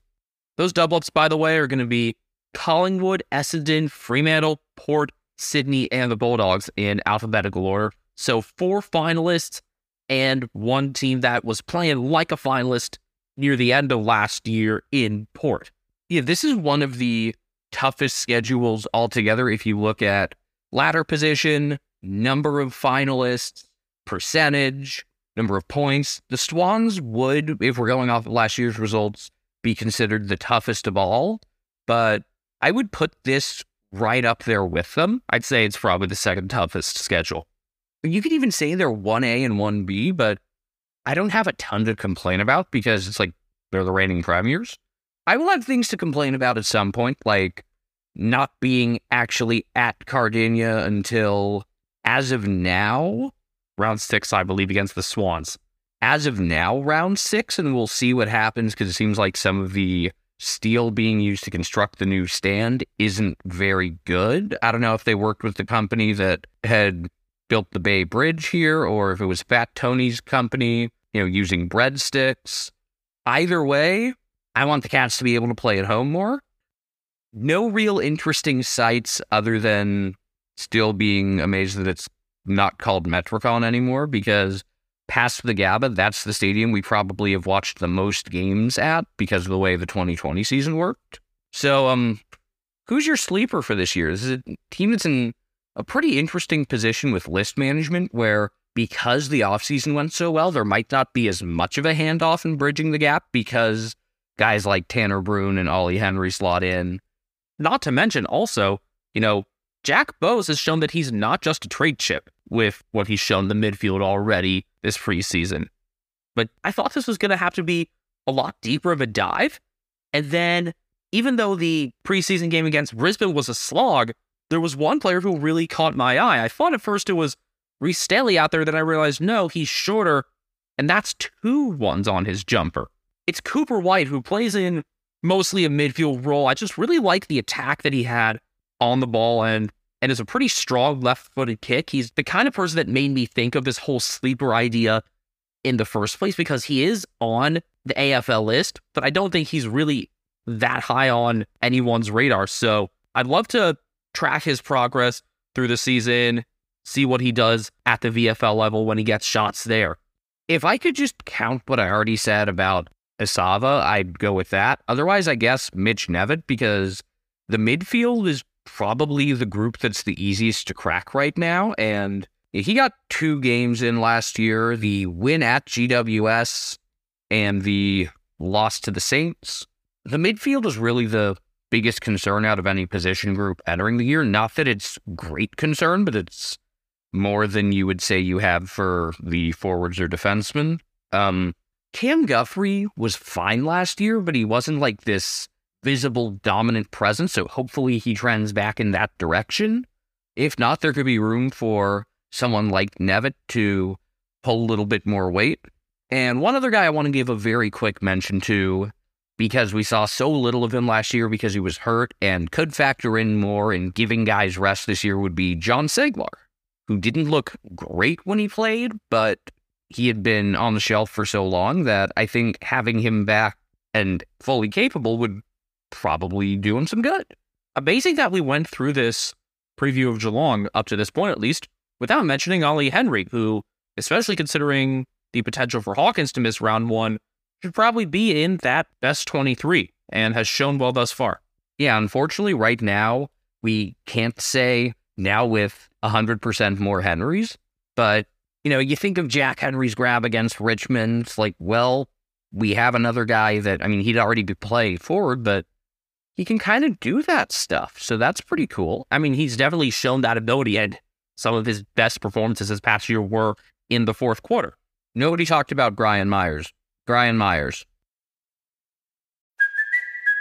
Those double ups, by the way, are going to be Collingwood, Essendon, Fremantle, Port, Sydney, and the Bulldogs in alphabetical order. So four finalists and one team that was playing like a finalist near the end of last year in Port. Yeah, this is one of the toughest schedules altogether if you look at ladder position, number of finalists, percentage, number of points. The Swans would, if we're going off of last year's results, be considered the toughest of all, but I would put this right up there with them. I'd say it's probably the second toughest schedule. You could even say they're 1A and 1B, but I don't have a ton to complain about because it's like they're the reigning premiers. I will have things to complain about at some point, like not being actually at Kardinia until, as of now, round six, I believe, against the Swans. As of now, round six, and we'll see what happens because it seems like some of the steel being used to construct the new stand isn't very good. I don't know if they worked with the company that had built the Bay Bridge here or if it was Fat Tony's company, you know, using breadsticks. Either way, I want the Cats to be able to play at home more. No real interesting sights other than still being amazed that it's not called Metricon anymore because past the Gabba, that's the stadium we probably have watched the most games at because of the way the 2020 season worked. So, um, who's your sleeper for this year? This is a team that's in a pretty interesting position with list management where because the offseason went so well, there might not be as much of a handoff in bridging the gap because guys like Tanner Bruhn and Ollie Henry slot in. Not to mention also, you know, Jack Bowes has shown that he's not just a trade chip with what he's shown the midfield already this preseason. But I thought this was going to have to be a lot deeper of a dive. And then, even though the preseason game against Brisbane was a slog, there was one player who really caught my eye. I thought at first it was Rhys Stanley out there, then I realized no, he's shorter, and that's two ones on his jumper. It's Cooper White, who plays in mostly a midfield role. I just really like the attack that he had on the ball and and is a pretty strong left-footed kick. He's the kind of person that made me think of this whole sleeper idea in the first place because he is on the AFL list, but I don't think he's really that high on anyone's radar. So I'd love to track his progress through the season, see what he does at the VFL level when he gets shots there. If I could just count what I already said about Esava, I'd go with that. Otherwise, I guess Mitch Knevitt because the midfield is probably the group that's the easiest to crack right now. And he got two games in last year the win at GWS and the loss to the Saints. The midfield is really the biggest concern out of any position group entering the year. Not that it's great concern, but it's more than you would say you have for the forwards or defensemen. Um, Cam Guthrie was fine last year, but he wasn't like this visible dominant presence. So hopefully he trends back in that direction. If not, there could be room for someone like Knevitt to pull a little bit more weight. And one other guy I want to give a very quick mention to because we saw so little of him last year because he was hurt and could factor in more in giving guys rest this year would be Jon Ceglar, who didn't look great when he played, but he had been on the shelf for so long that I think having him back and fully capable would probably do him some good. Amazing that we went through this preview of Geelong up to this point, at least, without mentioning Ollie Henry, who, especially considering the potential for Hawkins to miss round one, should probably be in that best 23 and has shown well thus far. Yeah, unfortunately, right now, we can't say now with 100% more Henrys, but, you know, you think of Jack Henry's grab against Richmond, it's like, well, we have another guy that, I mean, he'd already be playing forward, but he can kind of do that stuff. So that's pretty cool. I mean, he's definitely shown that ability, and some of his best performances this past year were in the fourth quarter. Nobody talked about Gryan Miers. Gryan Miers.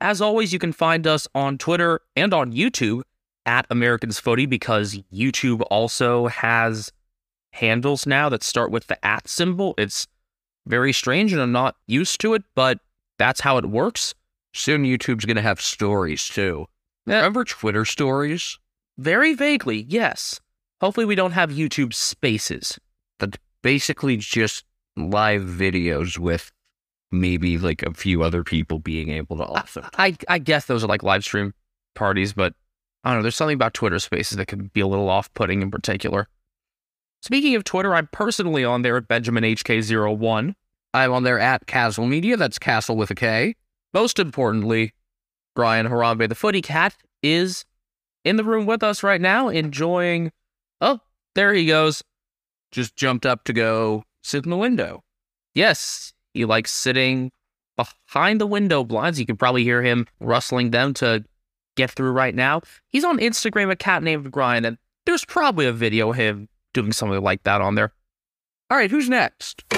As always, you can find us on Twitter and on YouTube at Americans Footy because YouTube also has handles now that start with the at symbol. It's very strange and I'm not used to it, but that's how it works. Soon YouTube's going to have stories too. Remember Twitter stories? Very vaguely, yes. Hopefully, we don't have YouTube spaces. That's basically just live videos with maybe like a few other people being able to also. I, I guess those are like live stream parties, but I don't know. There's something about Twitter spaces that can be a little off putting in particular. Speaking of Twitter, I'm personally on there at BenjaminHK01. I'm on there at Castle Media. That's Castle with a K. Most importantly, Brian Harambe, the footy cat, is in the room with us right now, enjoying. Oh, there he goes. Just jumped up to go sit in the window. Yes, he likes sitting behind the window blinds. You can probably hear him rustling them to get through right now. He's on Instagram, a cat named Brian, and there's probably a video of him doing something like that on there. All right, who's next?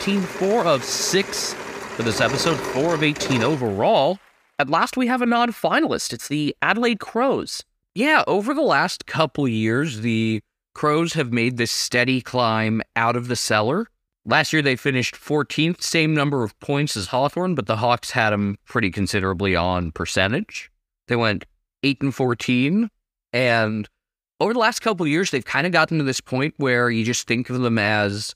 Team four of six for this episode, four of 18 overall. At last, we have a non finalist. It's the Adelaide Crows. Yeah, over the last couple years, the Crows have made this steady climb out of the cellar. Last year, they finished 14th, same number of points as Hawthorn, but the Hawks had them pretty considerably on percentage. They went 8 and 14, and over the last couple years, they've kind of gotten to this point where you just think of them as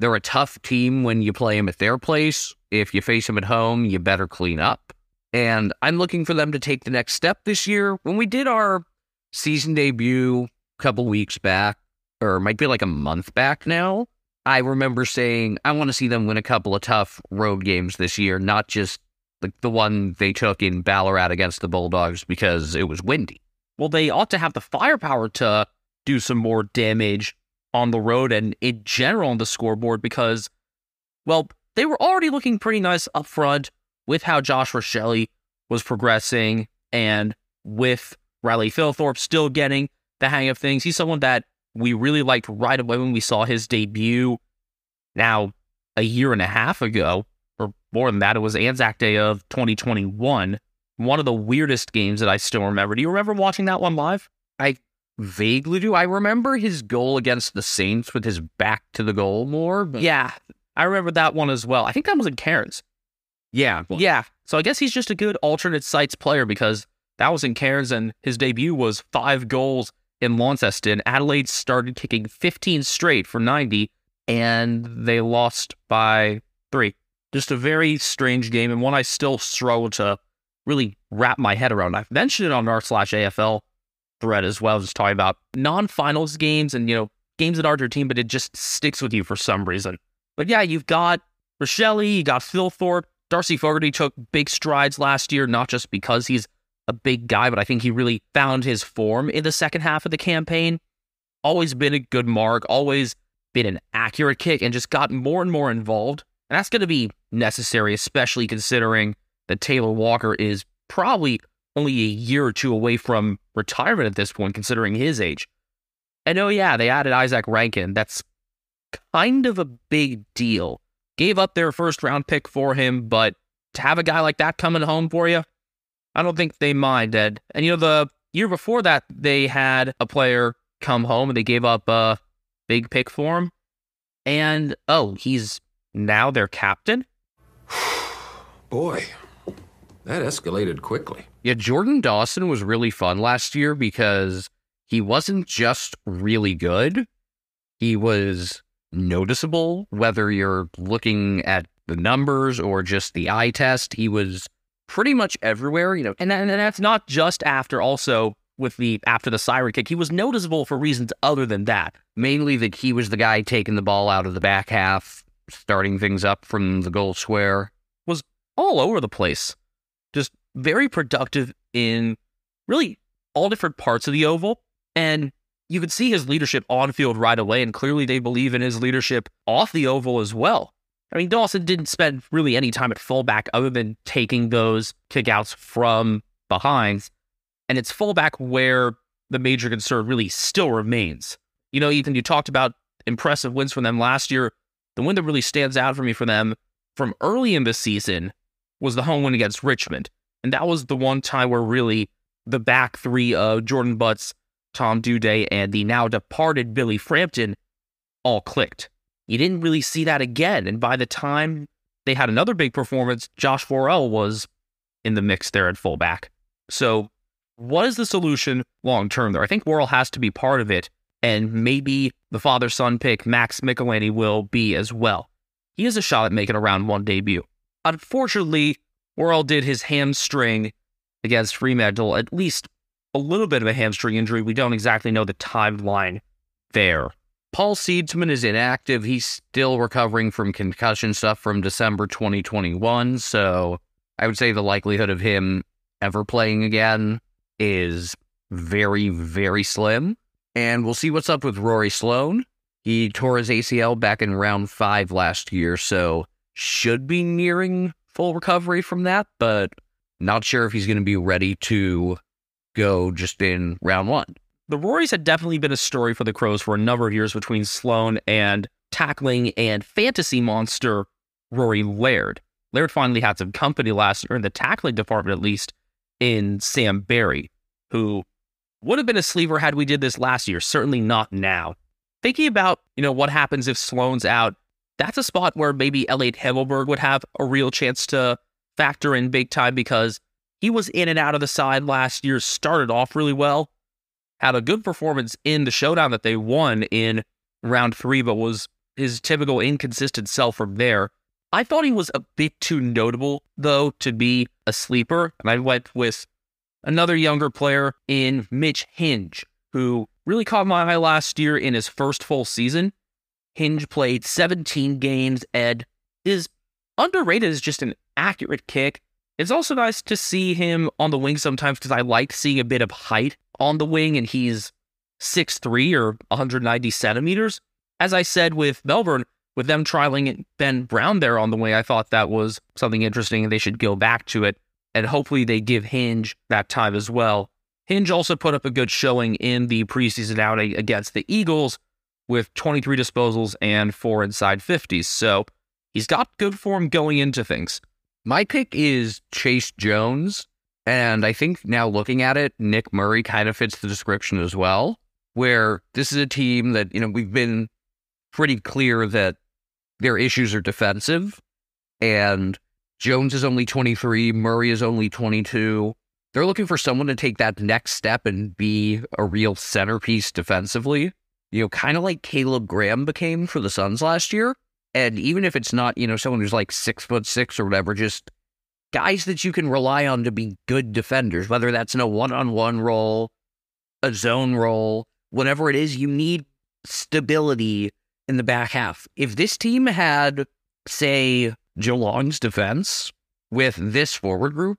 they're a tough team when you play them at their place. If you face them at home, you better clean up. And I'm looking for them to take the next step this year. When we did our season debut a couple weeks back, or might be like a month back now, I remember saying, I want to see them win a couple of tough road games this year, not just like the one they took in Ballarat against the Bulldogs because it was windy. Well, they ought to have the firepower to do some more damage on the road and in general on the scoreboard because, well, they were already looking pretty nice up front with how Josh Rachele was progressing and with Riley Thilthorpe still getting the hang of things. He's someone that we really liked right away when we saw his debut now a year and a half ago, or more than that. It was Anzac Day of 2021. One of the weirdest games that I still remember. Do you remember watching that one live? I vaguely do. I remember his goal against the Saints with his back to the goal more. But... Yeah, I remember that one as well. I think that was in Cairns. Yeah. Well, yeah. So I guess he's just a good alternate sites player because that was in Cairns and his debut was five goals in Launceston. Adelaide started kicking 15 straight for 90 and they lost by three. Just a very strange game and one I still struggle to really wrap my head around. I've mentioned it on our slash AFL thread as well, just talking about non-finals games and, you know, games that aren't your team, but it just sticks with you for some reason. But yeah, you've got Rachele, you got Thilthorpe, Darcy Fogarty took big strides last year, not just because he's a big guy, but I think he really found his form in the second half of the campaign. Always been a good mark, always been an accurate kick, and just got more and more involved. And that's going to be necessary, especially considering that Taylor Walker is probably only a year or two away from retirement at this point, considering his age. And oh, yeah, they added Izak Rankine. That's kind of a big deal. Gave up their first round pick for him, but to have a guy like that coming home for you, I don't think they mind, Ed. And you know, the year before that, they had a player come home and they gave up a big pick for him. And oh, he's now their captain. Boy, that escalated quickly. Yeah, Jordan Dawson was really fun last year because he wasn't just really good, he was noticeable, whether you're looking at the numbers or just the eye test. He was pretty much everywhere, you know. And, and that's not just after also with the after the siren kick. He was noticeable for reasons other than that. Mainly that he was the guy taking the ball out of the back half, starting things up from the goal square. Was all over the place. Just very productive in really all different parts of the oval. And you could see his leadership on field right away, and clearly they believe in his leadership off the oval as well. I mean, Dawson didn't spend really any time at fullback other than taking those kickouts from behind. And it's fullback where the major concern really still remains. You know, Ethan, you talked about impressive wins from them last year. The win that really stands out for me for them from early in the season was the home win against Richmond. And that was the one time where really the back three of Jordan Butts, Tom Doedee, and the now departed Billy Frampton all clicked. You didn't really see that again. And by the time they had another big performance, Josh Worrell was in the mix there at fullback. So, what is the solution long term there? I think Worrell has to be part of it, and maybe the father son pick, Max Michelini, will be as well. He has a shot at making a round one debut. Unfortunately, Worrell did his hamstring against Fremantle, at least a little bit of a hamstring injury. We don't exactly know the timeline there. Paul Seedsman is inactive. He's still recovering from concussion stuff from December 2021. So I would say the likelihood of him ever playing again is very, very slim. And we'll see what's up with Rory Sloane. He tore his ACL back in round five last year, so should be nearing full recovery from that, but not sure if he's going to be ready to go just in round one. The Rorys had definitely been a story for the Crows for a number of years between Sloane and tackling and fantasy monster Rory Laird. Laird finally had some company last year in the tackling department, at least, in Sam Barry, who would have been a sleeper had we did this last year. Certainly not now. Thinking about, you know, what happens if Sloane's out, that's a spot where maybe Elliott Himmelberg would have a real chance to factor in big time because he was in and out of the side last year, started off really well, had a good performance in the showdown that they won in round three, but was his typical inconsistent self from there. I thought he was a bit too notable, though, to be a sleeper, and I went with another younger player in Mitch Hinge, who really caught my eye last year in his first full season. Hinge played 17 games and is underrated as just an accurate kick. It's also nice to see him on the wing sometimes because I like seeing a bit of height on the wing, and he's 6'3 or 190 centimeters. As I said with Melbourne, with them trialing Ben Brown there on the wing, I thought that was something interesting and they should go back to it. And hopefully they give Hinge that time as well. Hinge also put up a good showing in the preseason outing against the Eagles with 23 disposals and four inside 50s. So he's got good form going into things. My pick is Chayce Jones. And I think now looking at it, Nick Murray kind of fits the description as well, where this is a team that, you know, we've been pretty clear that their issues are defensive. And Jones is only 23, Murray is only 22. They're looking for someone to take that next step and be a real centerpiece defensively. You know, kind of like Caleb Graham became for the Suns last year. And even if it's not, you know, someone who's like six foot six or whatever, just guys that you can rely on to be good defenders, whether that's in a one on one role, a zone role, whatever it is, you need stability in the back half. If this team had, say, Geelong's defense with this forward group,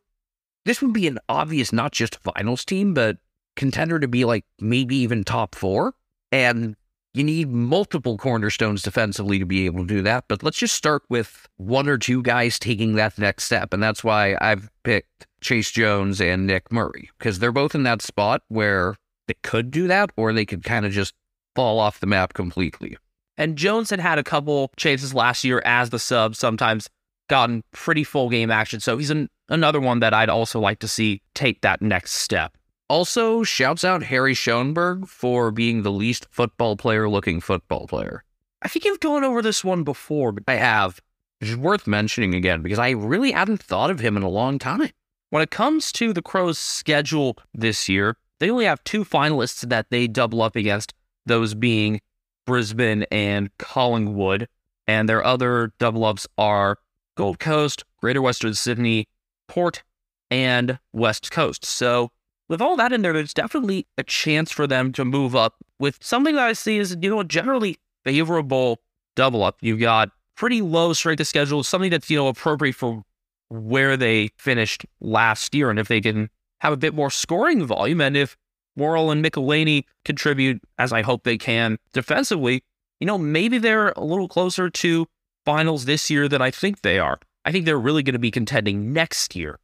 this would be an obvious, not just finals team, but contender to be like maybe even top four. And you need multiple cornerstones defensively to be able to do that. But let's just start with one or two guys taking that next step. And that's why I've picked Chayce Jones and Nick Murray, because they're both in that spot where they could do that or they could kind of just fall off the map completely. And Jones had had a couple chances last year as the sub, sometimes gotten pretty full game action. So he's an, another one that I'd also like to see take that next step. Also, shouts out Harry Schoenberg for being the least football player looking football player. I think you've gone over this one before, but I have. It's worth mentioning again because I really hadn't thought of him in a long time. When it comes to the Crows' schedule this year, they only have two finalists that they double up against, those being Brisbane and Collingwood. And their other double ups are Gold Coast, Greater Western Sydney, Port, and West Coast. So with all that in there, there's definitely a chance for them to move up with something that I see is, you know, a generally favorable double up. You've got pretty low strength of schedule, something that's, you know, appropriate for where they finished last year. And if they can have a bit more scoring volume, and if Worrell and Michelini contribute, as I hope they can defensively, you know, maybe they're a little closer to finals this year than I think they are. I think they're really going to be contending next year.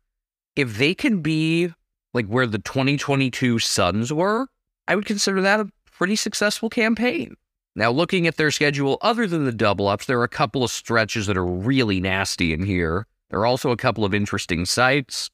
If they can be like where the 2022 Suns were, I would consider that a pretty successful campaign. Now, looking at their schedule, other than the double ups, there are a couple of stretches that are really nasty in here. There are also a couple of interesting sites.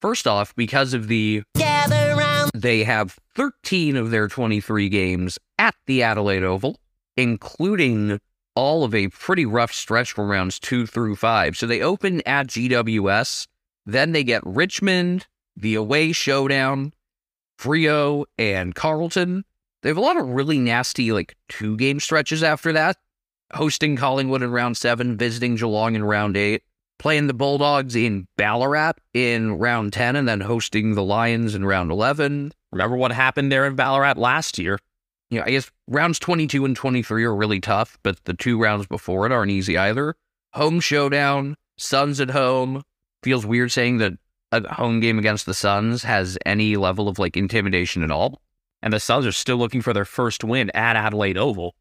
First off, because of the Gather round. they have 13 of their 23 games at the Adelaide Oval, including all of a pretty rough stretch from rounds two through five. So they open at GWS, then they get Richmond, the away showdown, Freo, and Carlton. They have a lot of really nasty, like, two game stretches after that. Hosting Collingwood in round seven, visiting Geelong in round eight, playing the Bulldogs in Ballarat in round 10, and then hosting the Lions in round 11. Remember what happened there in Ballarat last year? You know, I guess rounds 22 and 23 are really tough, but the two rounds before it aren't easy either. Home showdown, Suns at home. Feels weird saying that a home game against the Suns has any level of like intimidation at all. And the Suns are still looking for their first win at Adelaide Oval.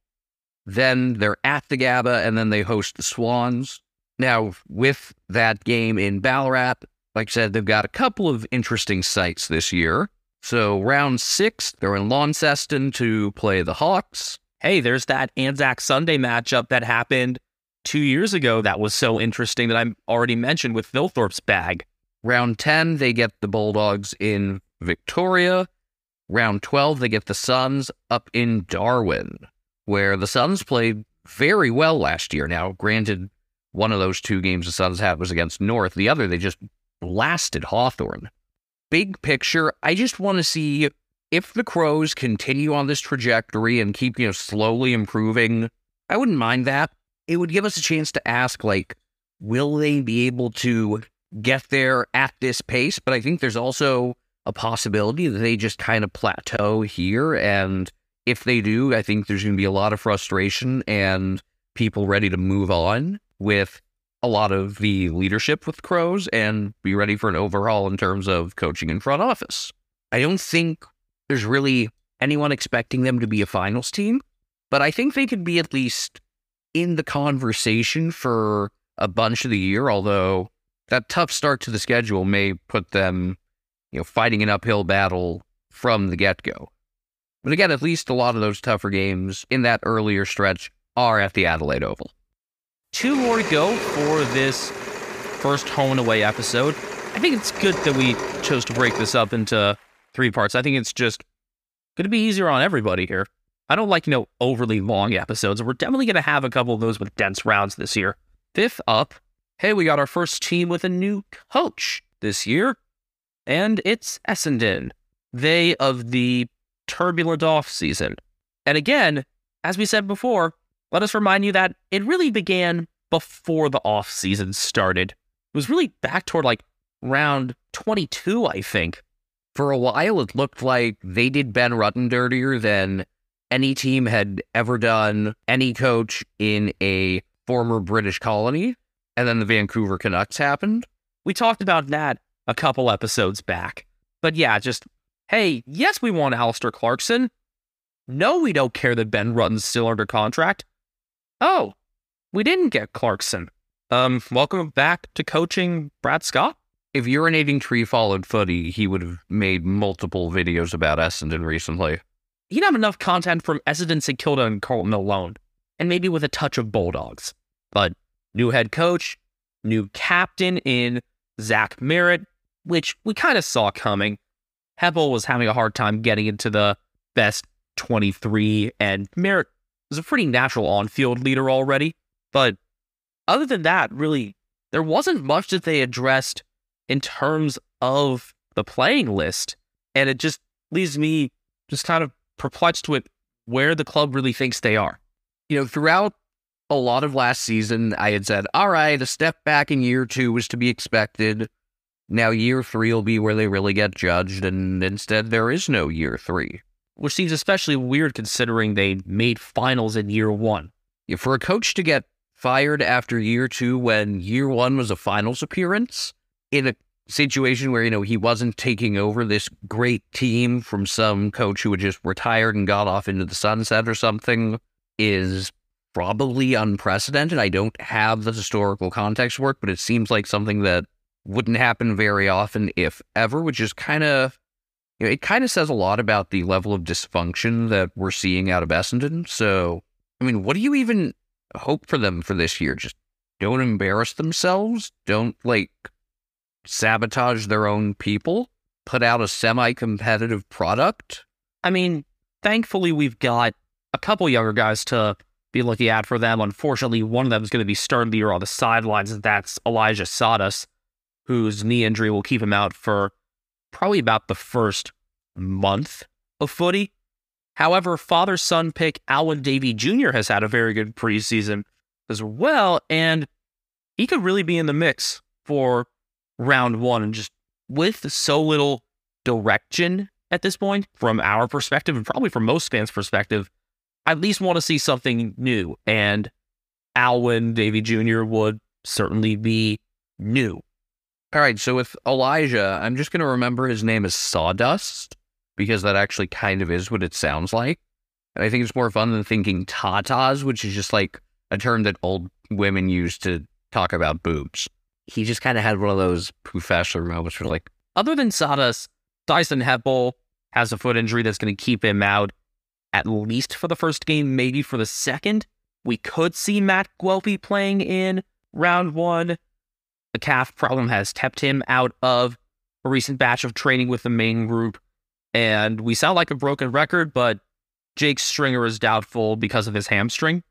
Then they're at the Gabba and then they host the Swans. Now, with that game in Ballarat, like I said, they've got a couple of interesting sites this year. So, round six, they're in Launceston to play the Hawks. Hey, there's that Anzac Sunday matchup that happened two years ago that was so interesting that I already mentioned with Thilthorpe's bag. Round 10, they get the Bulldogs in Victoria. Round 12, they get the Suns up in Darwin, where the Suns played very well last year. Now, granted, one of those two games the Suns had was against North, the other, they just blasted Hawthorn. Big picture, I just want to see if the Crows continue on this trajectory and keep, you know, slowly improving. I wouldn't mind that. It would give us a chance to ask, like, will they be able to get there at this pace? But I think there's also a possibility that they just kind of plateau here. And if they do, I think there's going to be a lot of frustration and people ready to move on with a lot of the leadership with Crows and be ready for an overhaul in terms of coaching and front office. I don't think there's really anyone expecting them to be a finals team, but I think they could be at least in the conversation for a bunch of the year, although that tough start to the schedule may put them, you know, fighting an uphill battle from the get-go. But again, at least a lot of those tougher games in that earlier stretch are at the Adelaide Oval. Two more to go for this first home and away episode. I think it's good that we chose to break this up into three parts. I think it's just going to be easier on everybody here. I don't like, you know, overly long episodes, we're definitely going to have a couple of those with dense rounds this year. Fifth up, hey, we got our first team with a new coach this year, and it's Essendon. They of the turbulent off season. And again, as we said before, let us remind you that it really began before the off season started. It was really back toward like round 22, I think. For a while, it looked like they did Ben Rutten dirtier than any team had ever done any coach in a former British colony. And then the Vancouver Canucks happened. We talked about that a couple episodes back. But yeah, just, hey, yes, we want Alastair Clarkson. No, we don't care that Ben Rutten's still under contract. Oh, we didn't get Clarkson. Um, welcome back to coaching Brad Scott. If urinating tree followed footy, he would have made multiple videos about Essendon recently. He'd have enough content from Essendon, St Kilda, and Carlton alone, and maybe with a touch of Bulldogs. But new head coach, new captain in Zach Merritt, which we kind of saw coming. Heppell was having a hard time getting into the best 23, and Merritt was a pretty natural on field leader already. But other than that, really, there wasn't much that they addressed in terms of the playing list. And it just leaves me just kind of perplexed with where the club really thinks they are. You know, throughout a lot of last season, I had said, all right, a step back in year two was to be expected. Now, year three will be where they really get judged, and instead, there is no year three. Which seems especially weird considering they made finals in year one. Yeah, for a coach to get fired after year two when year one was a finals appearance in a situation where, you know, he wasn't taking over this great team from some coach who had just retired and got off into the sunset or something is probably unprecedented. I don't have the historical context work, but it seems like something that wouldn't happen very often, if ever, which is kind of you know, it kind of says a lot about the level of dysfunction that we're seeing out of Essendon. So, I mean, what do you even hope for them for this year? Just don't embarrass themselves. Don't like sabotage their own people. Put out a semi-competitive product. I mean, thankfully we've got a couple younger guys to be looking at for them. Unfortunately, one of them is going to be starting the year on the sidelines, that's Elijah Tsatas, whose knee injury will keep him out for probably about the first month of footy. However, father son pick Alwyn Davey Jr. has had a very good preseason as well, and he could really be in the mix for round one. And just with so little direction at this point, from our perspective, and probably from most fans' perspective, at least want to see something new. And Alwyn Davey Jr. would certainly be new. All right, so with Elijah, I'm just going to remember his name is Sawdust because that actually kind of is what it sounds like. And I think it's more fun than thinking tatas, which is just like a term that old women use to talk about boobs. He just kind of had one of those professor moments where like, Other than Sawdust, Dyson Heppell has a foot injury that's going to keep him out at least for the first game, maybe for the second. We could see Matt Guelfi playing in round one. The calf problem has kept him out of a recent batch of training with the main group. And we sound like a broken record, but Jake Stringer is doubtful because of his hamstring.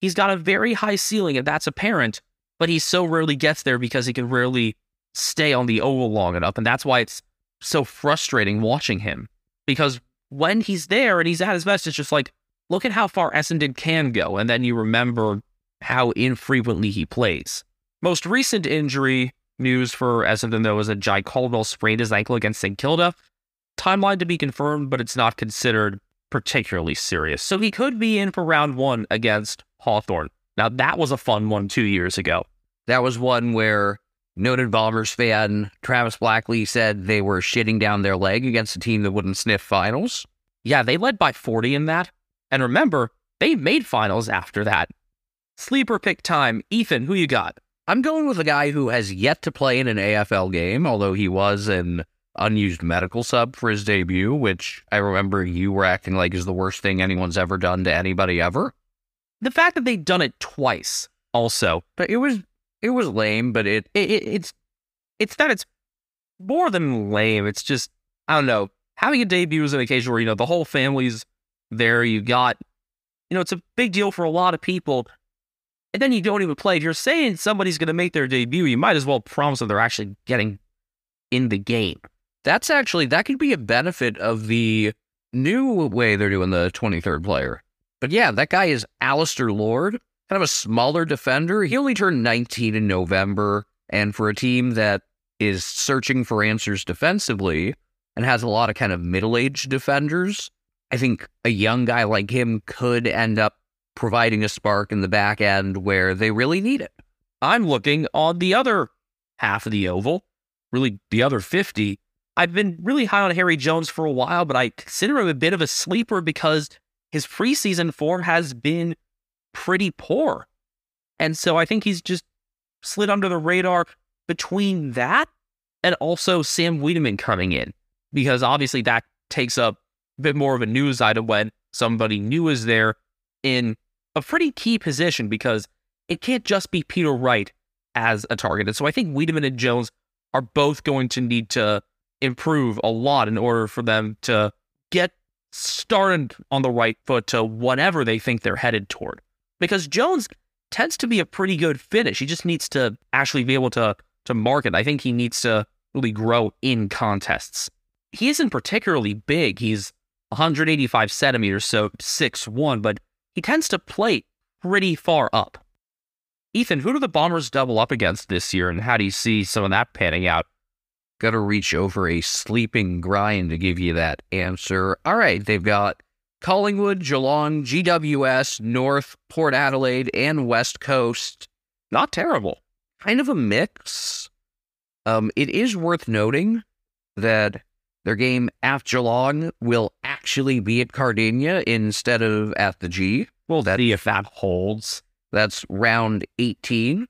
He's got a very high ceiling, and that's apparent, but he so rarely gets there because he can rarely stay on the oval long enough. And that's why it's so frustrating watching him. Because when he's there and he's at his best, it's just like, look at how far Essendon can go. And then you remember how infrequently he plays. Most recent injury news for Essendon, though, is that Jye Caldwell sprained his ankle against St. Kilda. Timeline to be confirmed, but it's not considered particularly serious. So he could be in for round one against Hawthorn. Now, that was a fun one two years ago. that was one where noted Bombers fan Travis Blackley said they were shitting down their leg against a team that wouldn't sniff finals. Yeah, they led by 40 in that. And remember, they made finals after that. Sleeper pick time. Ethan, who you got? I'm going with a guy who has yet to play in an AFL game, although he was an unused medical sub for his debut, which I remember you were acting like is the worst thing anyone's ever done to anybody ever. The fact that they've done it twice, also. But it was it was lame, but it It, it, it's it's that it's more than lame. It's just I don't know. Having a debut is an occasion where you know the whole family's there. You got you know it's a big deal for a lot of people, and then you don't even play. If you're saying somebody's going to make their debut, you might as well promise that they're actually getting in the game. that's actually that could be a benefit of the new way they're doing the 23rd player. But yeah, that guy is Alastair Lord, kind of a smaller defender. He only turned 19 in November, and for a team that is searching for answers defensively and has a lot of kind of middle-aged defenders, I think a young guy like him could end up providing a spark in the back end where they really need it. I'm looking on the other half of the oval, really the other 50. I've been really high on Harry Jones for a while, but I consider him a bit of a sleeper because his preseason form has been pretty poor. And so I think he's just slid under the radar between that and also Sam Weideman coming in, because obviously that takes up a bit more of a news item when somebody new is there in a pretty key position because it can't just be Peter Wright as a target. And so I think Weideman and Jones are both going to need to improve a lot in order for them to get started on the right foot to whatever they think they're headed toward. Because Jones tends to be a pretty good finish. He just needs to actually be able to to market. I think he needs to really grow in contests. He isn't particularly big. He's 185 centimeters, so 6'1, but he tends to play pretty far up. Ethan, who do the Bombers double up against this year, and how do you see some of that panning out? Got to reach over a sleeping grind to give you that answer. All right, they've got Collingwood, Geelong, GWS, North, Port Adelaide, and West Coast. Not terrible. Kind of a mix. Um, it is worth noting that their game at Geelong will actually be at Kardinia instead of at the G. Well, that see if that holds. That's round 18.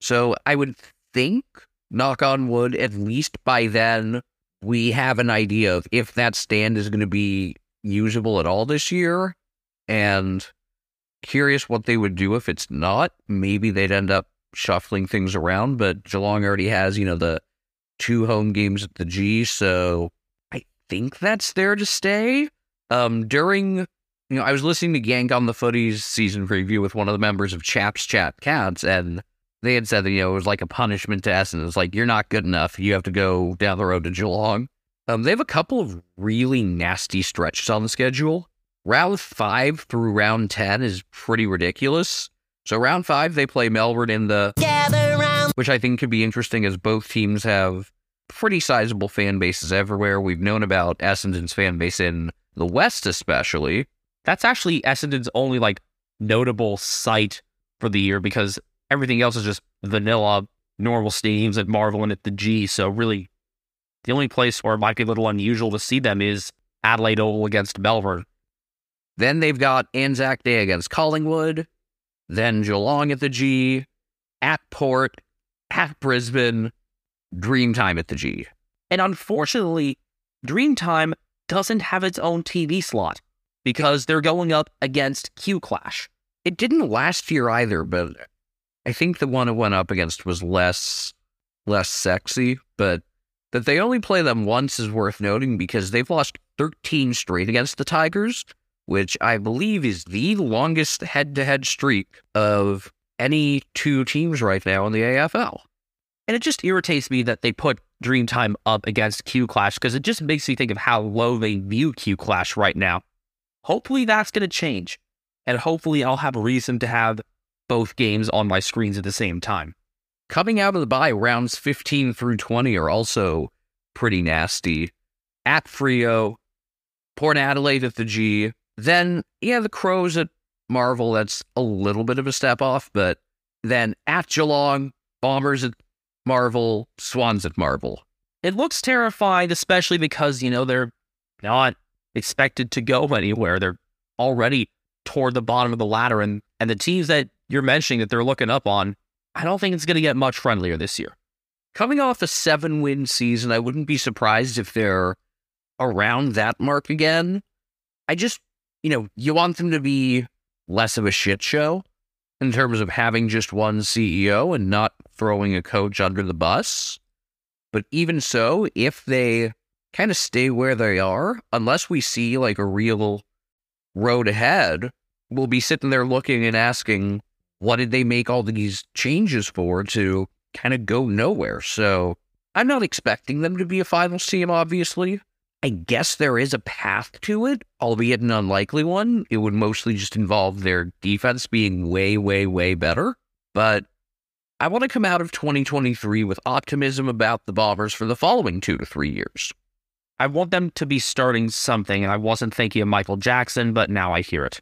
So I would think, knock on wood, at least by then, we have an idea of if that stand is going to be usable at all this year. And curious what they would do if it's not. Maybe they'd end up shuffling things around, but Geelong already has, you know, the two home games at the G, so I think that's there to stay. Um, during, you know, I was listening to Yank on the Footies season preview with one of the members of Chaps Chat Cats, and they had said that, you know, it was like a punishment to Essendon. It's like, you're not good enough. You have to go down the road to Geelong. Um, they have a couple of really nasty stretches on the schedule. Round five through round 10 is pretty ridiculous. So, round five, they play Melbourne in the. Gather round. Which I think could be interesting as both teams have pretty sizable fan bases everywhere. We've known about Essendon's fan base in the West, especially. That's actually Essendon's only like notable site for the year because everything else is just vanilla, normal stadiums at Marvel and at the G. So really, the only place where it might be a little unusual to see them is Adelaide Oval against Melbourne. Then they've got Anzac Day against Collingwood, then Geelong at the G, at Port, at Brisbane, Dreamtime at the G. And unfortunately, Dreamtime doesn't have its own TV slot because they're going up against Q Clash. It didn't last year either, but I think the one it went up against was less less sexy, but that they only play them once is worth noting because they've lost 13 straight against the Tigers, which I believe is the longest head-to-head streak of any two teams right now in the AFL. And it just irritates me that they put Dreamtime up against Q Clash because it just makes me think of how low they view Q Clash right now. Hopefully that's going to change. And hopefully I'll have a reason to have both games on my screens at the same time. Coming out of the bye, rounds 15 through 20 are also pretty nasty. At Freo, Port Adelaide at the G. Then, yeah, the Crows at Marvel, that's a little bit of a step off, but then at Geelong, Bombers at Marvel, Swans at Marvel. It looks terrifying, especially because, you know, they're not expected to go anywhere. They're already toward the bottom of the ladder, and, and the teams that you're mentioning that they're looking up on, I don't think it's going to get much friendlier this year. Coming off a seven win season, I wouldn't be surprised if they're around that mark again. I just, you know, you want them to be less of a shit show in terms of having just one CEO and not throwing a coach under the bus. But even so, if they kind of stay where they are, unless we see like a real road ahead, we'll be sitting there looking and asking, what did they make all these changes for to kind of go nowhere? So I'm not expecting them to be a finals team, obviously. I guess there is a path to it, albeit an unlikely one. It would mostly just involve their defense being way, way, way better. But I want to come out of 2023 with optimism about the Bombers for the following two to three years. I want them to be starting something, and I wasn't thinking of Michael Jackson, but now I hear it.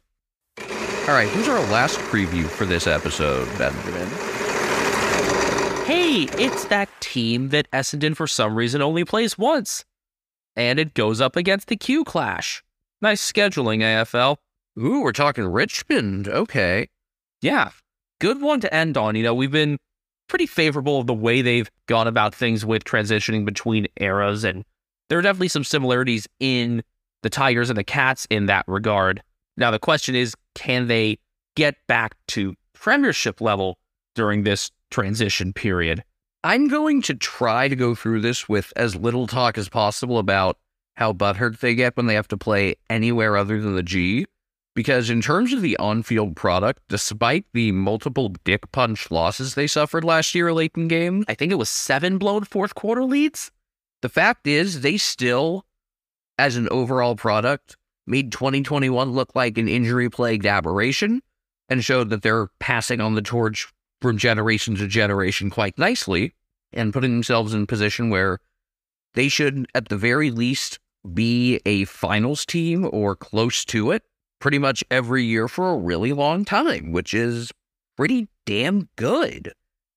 All right, who's our last preview for this episode, Benjamin? Hey, it's that team that Essendon for some reason only plays once. And it goes up against the Q Clash. Nice scheduling, AFL. Ooh, we're talking Richmond. Okay. Yeah, good one to end on. You know, we've been pretty favorable of the way they've gone about things with transitioning between eras, and there are definitely some similarities in the Tigers and the Cats in that regard. Now, the question is can they get back to premiership level during this transition period? I'm going to try to go through this with as little talk as possible about how butthurt they get when they have to play anywhere other than the G. Because in terms of the on field product, despite the multiple dick punch losses they suffered last year late in games, I think it was seven blown fourth quarter leads. The fact is, they still, as an overall product, made 2021 look like an injury plagued aberration and showed that they're passing on the torch from generation to generation quite nicely and putting themselves in a position where they should, at the very least, be a finals team or close to it pretty much every year for a really long time, which is pretty damn good.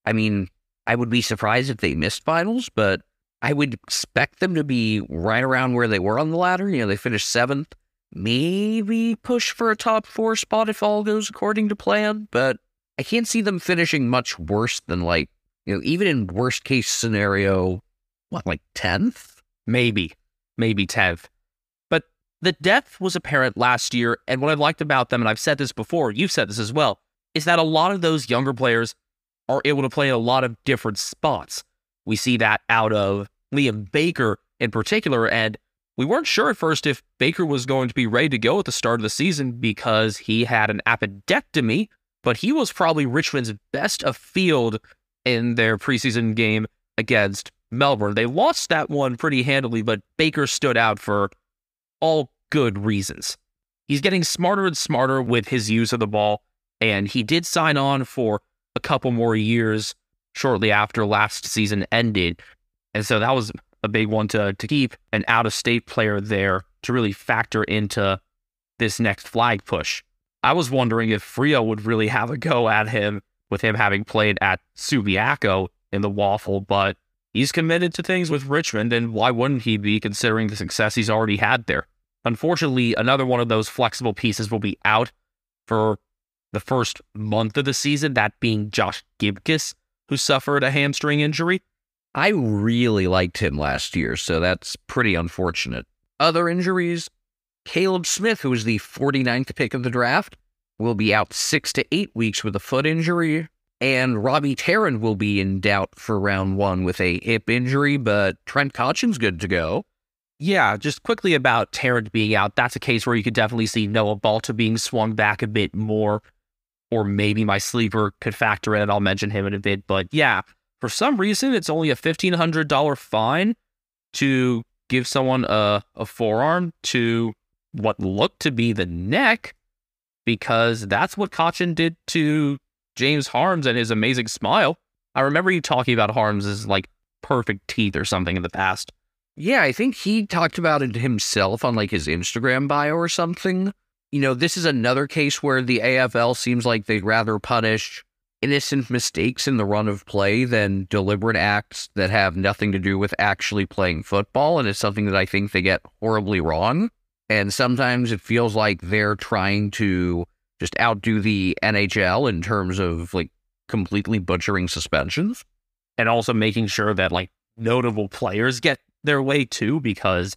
I mean, I would be surprised if they missed finals, but I would expect them to be right around where they were on the ladder. You know, they finished seventh, maybe push for a top four spot if all goes according to plan, but I can't see them finishing much worse than like, you know, even in worst case scenario, what, like 10th? maybe, maybe 10th. But the depth was apparent last year. And what I liked about them, and I've said this before, you've said this as well, is that a lot of those younger players are able to play in a lot of different spots. We see that out of Liam Baker in particular. And we weren't sure at first if Baker was going to be ready to go at the start of the season because he had an appendectomy, but he was probably Richmond's best of field in their preseason game against Melbourne. They lost that one pretty handily, but Baker stood out for all good reasons. He's getting smarter and smarter with his use of the ball, and he did sign on for a couple more years shortly after last season ended. And so that was a big one to, to keep an out of state player there to really factor into this next flag push. I was wondering if Freo would really have a go at him with him having played at Subiaco in the WAFL, but he's committed to things with Richmond, and why wouldn't he be considering the success he's already had there? Unfortunately, another one of those flexible pieces will be out for the first month of the season, that being Josh Gibcus, who suffered a hamstring injury. I really liked him last year, so that's pretty unfortunate. Other injuries Caleb Smith, who was the 49th pick of the draft, will be out six to eight weeks with a foot injury. And Robbie Tarrant will be in doubt for round one with a hip injury, but Trent Cotchin's good to go. Yeah, just quickly about Tarrant being out. That's a case where you could definitely see Noah Balta being swung back a bit more, or maybe my sleeper could factor in. I'll mention him in a bit. But yeah, for some reason, it's only a $1,500 fine to give someone a, a forearm to what looked to be the neck, because that's what Cotchin did to James Harmes and his amazing smile. I remember you talking about Harmes' like perfect teeth or something in the past. Yeah, I think he talked about it himself on like his Instagram bio or something. You know, this is another case where the AFL seems like they'd rather punish innocent mistakes in the run of play than deliberate acts that have nothing to do with actually playing football. And it's something that I think they get horribly wrong. And sometimes it feels like they're trying to just outdo the NHL in terms of like completely butchering suspensions. And also making sure that like notable players get their way too, because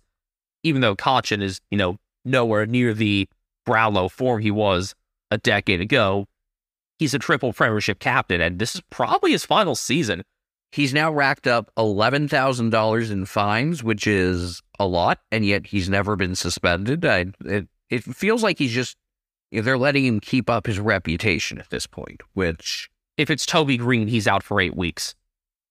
even though Cotchin is, you know, nowhere near the Brownlow form he was a decade ago, he's a triple premiership captain, and this is probably his final season. He's now racked up $11,000 in fines, which is a lot, and yet he's never been suspended. I, it, it feels like he's just they're letting him keep up his reputation at this point, which. If it's Toby Greene, he's out for eight weeks.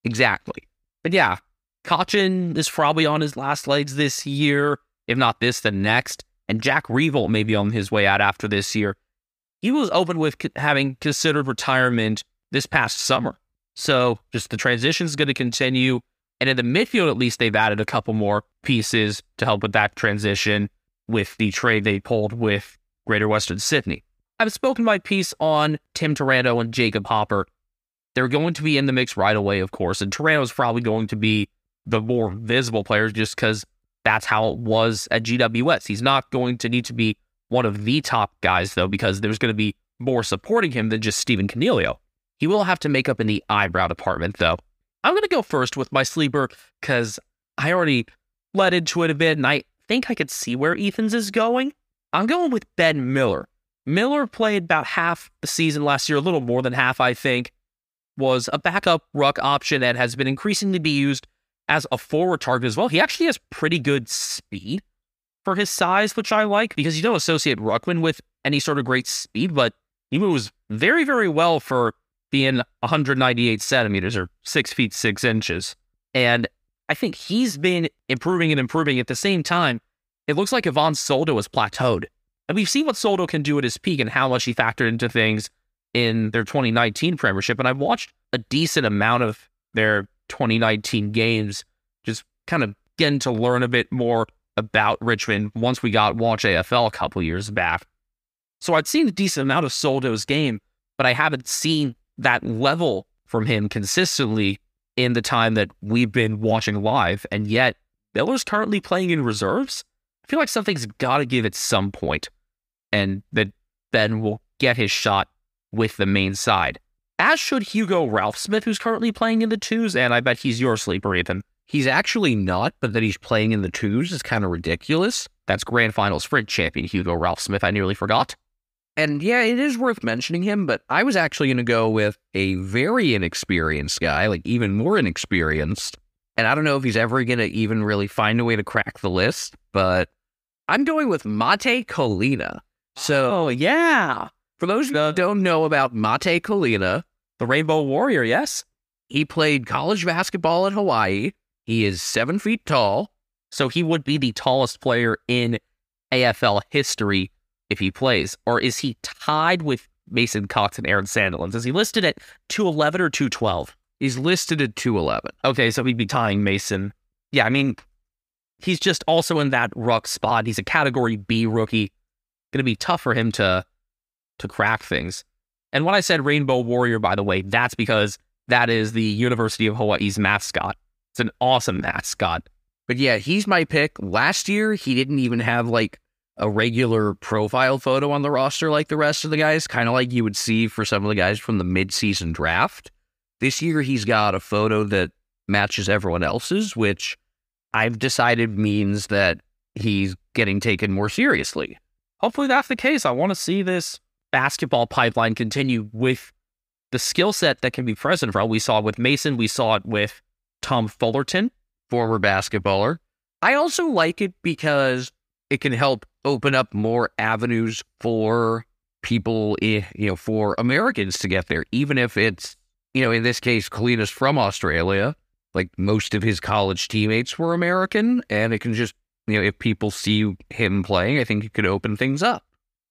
Exactly. But yeah, Cotchin is probably on his last legs this year. If not this, then next. And Jack Riewoldt may be on his way out after this year. He was open with having considered retirement this past summer. So just the transition is going to continue. And in the midfield, at least, they've added a couple more pieces to help with that transition with the trade they pulled with Greater Western Sydney. I've spoken my piece on Tim Taranto and Jacob Hopper. They're going to be in the mix right away, of course, and Taranto's probably going to be the more visible player just because that's how it was at GWS. He's not going to need to be one of the top guys, though, because there's going to be more supporting him than just Stephen Coniglio. He will have to make up in the eyebrow department, though. I'm going to go first with my sleeper because I already led into it a bit and I think I could see where Ethan's is going. I'm going with Ben Miller. Miller played about half the season last year, a little more than half, I think. Was a backup ruck option and has been increasingly be used as a forward target as well. He actually has pretty good speed for his size, which I like because you don't associate Ruckman with any sort of great speed, but he moves very, very well for being 198 centimeters or six feet six inches. And I think he's been improving and improving at the same time it looks like Ivan Soldo has plateaued. And we've seen what Soldo can do at his peak and how much he factored into things in their 2019 Premiership. And I've watched a decent amount of their 2019 games, just kind of getting to learn a bit more about Richmond once we got Watch AFL a couple years back. So I'd seen a decent amount of Soldo's game, but I haven't seen that level from him consistently in the time that we've been watching live. And yet, Miller's currently playing in reserves I feel like something's got to give at some point, and that Ben will get his shot with the main side. As should Hugo Ralphsmith, who's currently playing in the twos, and I bet he's your sleeper, Ethan. He's actually not, but that he's playing in the twos is kind of ridiculous. That's Grand Finals Sprint champion Hugo Ralphsmith. I nearly forgot. And yeah, it is worth mentioning him, but I was actually going to go with a very inexperienced guy, like even more inexperienced. And I don't know if he's ever going to even really find a way to crack the list, but I'm going with Mate Colina. So, Oh, yeah. for those who don't know about Mate Colina, The Rainbow Warrior, yes. he played college basketball at Hawaii. He is seven feet tall. So he would be the tallest player in AFL history if he plays. Or is he tied with Mason Cox and Aaron Sandilands? Is he listed at 211 or 212? He's listed at 211. Okay, so he'd be tying Mason. Yeah, I mean, he's just also in that ruck spot. He's a category B rookie. Gonna be tough for him to to crack things. And when I said Rainbow Warrior, by the way, that's because that is the University of Hawaii's mascot. It's an awesome mascot. But yeah, he's my pick. Last year, he didn't even have like a regular profile photo on the roster like the rest of the guys, kind of like you would see for some of the guys from the midseason draft. This year, he's got a photo that matches everyone else's, which I've decided means that he's getting taken more seriously. Hopefully that's the case. I want to see this basketball pipeline continue with the skill set that can be present for all. We saw with Mason, we saw it with Tom Fullarton. former basketballer. I also like it because it can help open up more avenues for people, you know, for Americans to get there, even if it's, you know, in this case, Colina's from Australia. Like most of his college teammates were American, and it can just, you know, if people see him playing, I think it could open things up.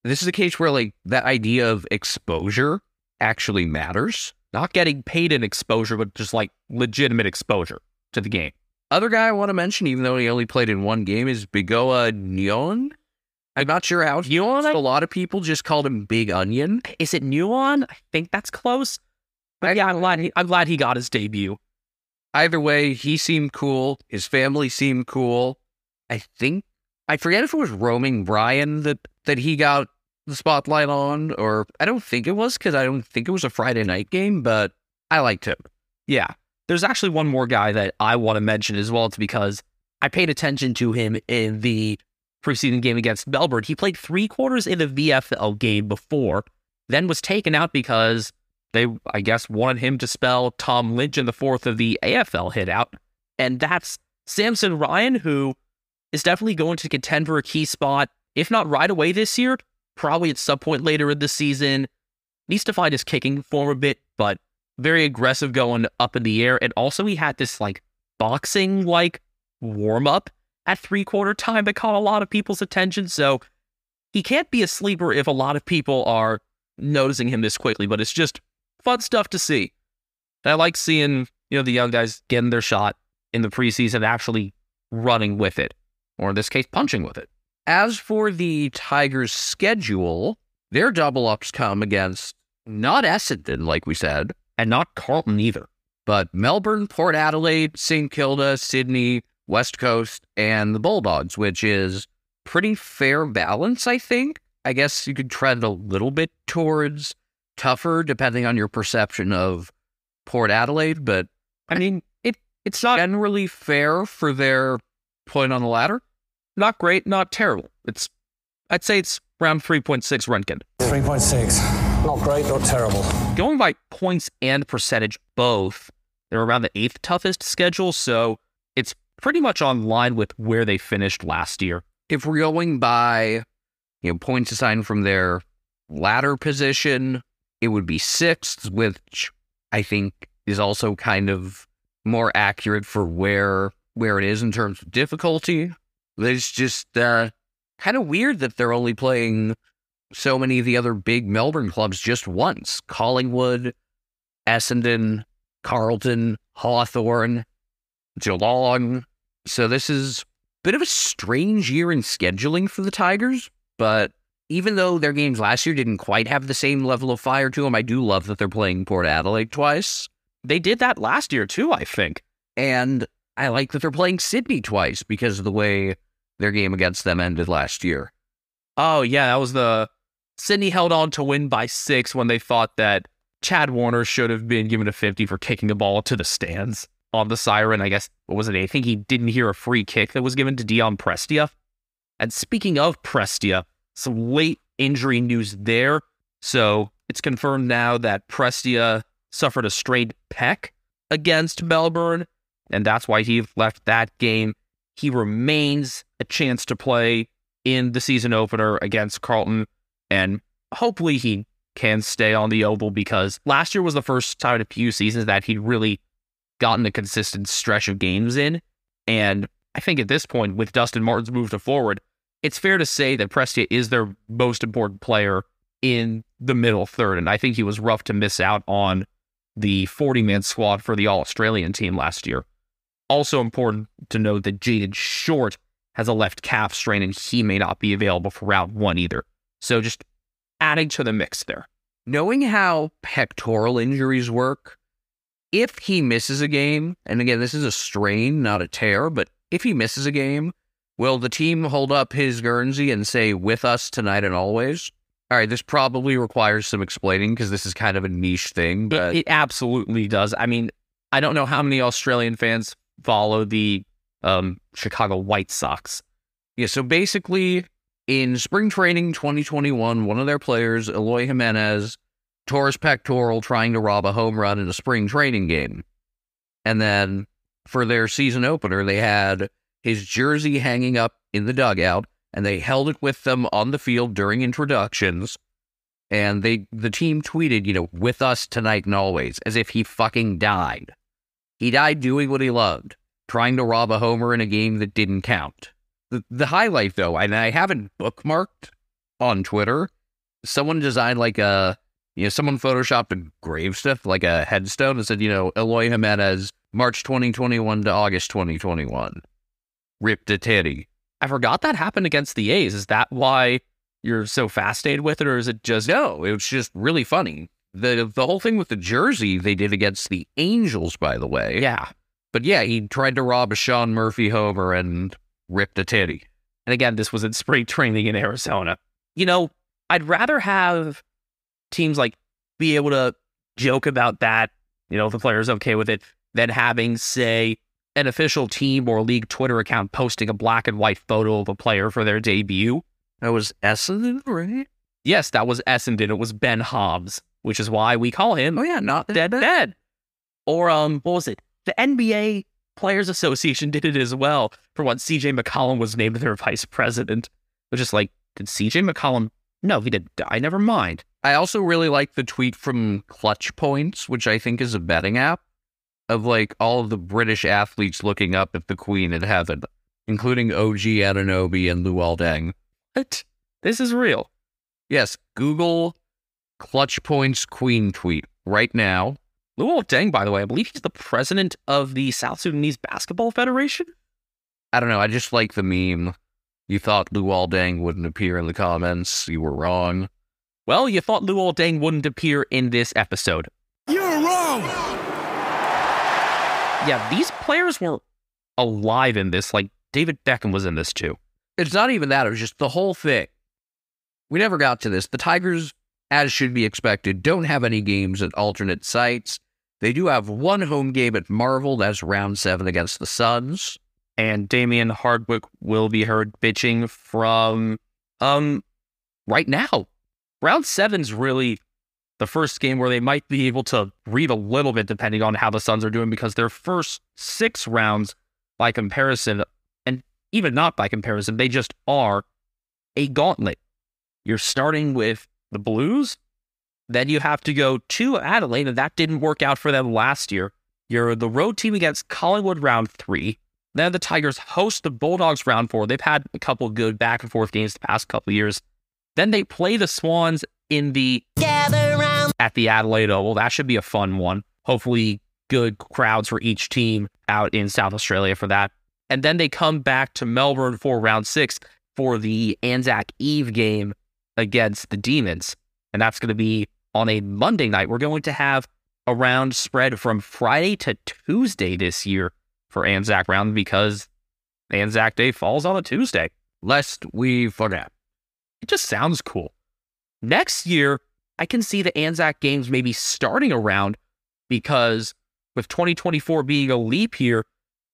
This is a case where, like, that idea of exposure actually matters. Not getting paid in exposure, but just like legitimate exposure to the game. Other guy I want to mention, even though he only played in one game, is Bigoa Nyuon. I'm not sure how. Nyon? A lot of people just called him Big Onion. Is it Nuon? I think that's close. But yeah, I'm glad he, I'm glad he got his debut. Either way, he seemed cool. His family seemed cool. I think I forget if it was Roaming Brian that that he got the spotlight on, or I don't think it was because I don't think it was a Friday night game, but I liked him. Yeah. There's actually one more guy that I want to mention as well. It's because I paid attention to him in the preseason game against Melbourne. He played three quarters in the VFL game before, then was taken out because they, I guess, wanted him to spell Tom Lynch in the fourth of the AFL hit out. And that's Samson Ryan, who is definitely going to contend for a key spot, if not right away this year, probably at some point later in the season. Needs to find his kicking form a bit, but very aggressive going up in the air. And also, he had this like boxing like warm up at three quarter time that caught a lot of people's attention. So he can't be a sleeper if a lot of people are noticing him this quickly, but it's just fun stuff to see. And I like seeing, you know, the young guys getting their shot in the preseason, actually running with it, or in this case, punching with it. As for the Tigers' schedule, their double ups come against not Essendon, like we said, And not Carlton either. but Melbourne, Port Adelaide, St. Kilda, Sydney, West Coast, and the Bulldogs, which is pretty fair balance, I think. I guess you could trend a little bit towards tougher, depending on your perception of Port Adelaide, but I mean, it it's not generally fair for their point on the ladder. Not great, not terrible. It's I'd say it's around 3.6 Röntgen. 3.6. Not great, not terrible. Going by points and percentage both, they're around the eighth toughest schedule, so it's pretty much on line with where they finished last year. If we're going by, you know, points assigned from their ladder position, it would be sixth, which I think is also kind of more accurate for where where it is in terms of difficulty. It's just uh, kind of weird that they're only playing so many of the other big Melbourne clubs just once. Collingwood, Essendon, Carlton, Hawthorn, Geelong. So this is a bit of a strange year in scheduling for the Tigers, but even though their games last year didn't quite have the same level of fire to them, I do love that they're playing Port Adelaide twice. They did that last year too, I think. And I like that they're playing Sydney twice because of the way their game against them ended last year. Oh yeah, that was the Sydney held on to win by six when they thought that Chad Warner should have been given a 50 for kicking the ball to the stands. on the siren. I guess, what was it? I think he didn't hear a free kick that was given to Dion Prestia. And speaking of Prestia, some late injury news there. So it's confirmed now that Prestia suffered a strained pec against Melbourne, and that's why he left that game. He remains a chance to play in the season opener against Carlton, and hopefully he can stay on the oval because last year was the first time in a few seasons that he'd really gotten a consistent stretch of games in. And I think at this point, with Dustin Martin's move to forward, it's fair to say that Prestia is their most important player in the middle third. And I think he was rough to miss out on the 40 man squad for the All Australian team last year. Also important to note that Jayden Short has a left calf strain and he may not be available for round one either. So just adding to the mix there. Knowing how pectoral injuries work, if he misses a game, and again, this is a strain, not a tear, but if he misses a game, will the team hold up his Guernsey and say, with us tonight and always? All right, this probably requires some explaining because this is kind of a niche thing, but it, it absolutely does. I mean, I don't know how many Australian fans follow the um, Chicago White Sox. Yeah, so basically, in spring training 2021, one of their players, Eloy Jimenez, tore his pectoral trying to rob a home run in a spring training game. And then for their season opener, they had his jersey hanging up in the dugout, and they held it with them on the field during introductions. And they the team tweeted, you know, with us tonight and always, as if he fucking died. He died doing what he loved, trying to rob a homer in a game that didn't count. The, the highlight, though, and I haven't bookmarked on Twitter, someone designed like a, you know, someone photoshopped a gravestone, like a headstone, and said, you know, Eloy Jimenez, March 2021 to August 2021. Ripped a titty. I forgot that happened against the A's. Is that why you're so fascinated with it, or is it just no? It was just really funny. The The whole thing with the jersey they did against the Angels, by the way. Yeah, but yeah, he tried to rob a Sean Murphy homer and ripped a titty. And again, this was in spring training in Arizona. You know, I'd rather have teams like be able to joke about that. You know, if the player's okay with it, than having say an official team or league Twitter account posting a black and white photo of a player for their debut. That was Essendon, right? Yes, that was Essendon. It was Ben Hobbs, which is why we call him. Oh yeah, not dead, dead. dead. Or um, what was it? The NBA Players Association did it as well for when CJ McCollum was named their vice president. Which is like, did CJ McCollum? No, he didn't die. Never mind. I also really like the tweet from Clutch Points, which I think is a betting app of like all of the British athletes looking up at the Queen in heaven, including OG Anunoby and Luol Deng. What? This is real. Yes, Google Clutch Points Queen tweet right now. Luol Deng, by the way, I believe he's the president of the South Sudanese Basketball Federation. I don't know. I just like the meme. You thought Luol Deng wouldn't appear in the comments. You were wrong. Well, you thought Luol Deng wouldn't appear in this episode. You're wrong yeah, these players were alive in this. Like David Beckham was in this too. It's not even that. It was just the whole thing. We never got to this. The Tigers, as should be expected, don't have any games at alternate sites. They do have one home game at Marvel. That's round seven against the Suns. And Damien Hardwick will be heard bitching from um right now. Round seven's really the first game where they might be able to read a little bit depending on how the Suns are doing because their first six rounds, by comparison, and even not by comparison, they just are a gauntlet. You're starting with the Blues, then you have to go to Adelaide, and that didn't work out for them last year. You're the road team against Collingwood round three. Then the Tigers host the Bulldogs round four. They've had a couple good back and forth games the past couple years. Then they play the Swans in the Gather round at the Adelaide Oval. That should be a fun one. Hopefully, good crowds for each team out in South Australia for that. And then they come back to Melbourne for round six for the Anzac Eve game against the Demons. And that's going to be on a Monday night. We're going to have a round spread from Friday to Tuesday this year for Anzac round because Anzac Day falls on a Tuesday. Lest we forget. It just sounds cool. Next year, I can see the Anzac games maybe starting around because with 2024 being a leap year,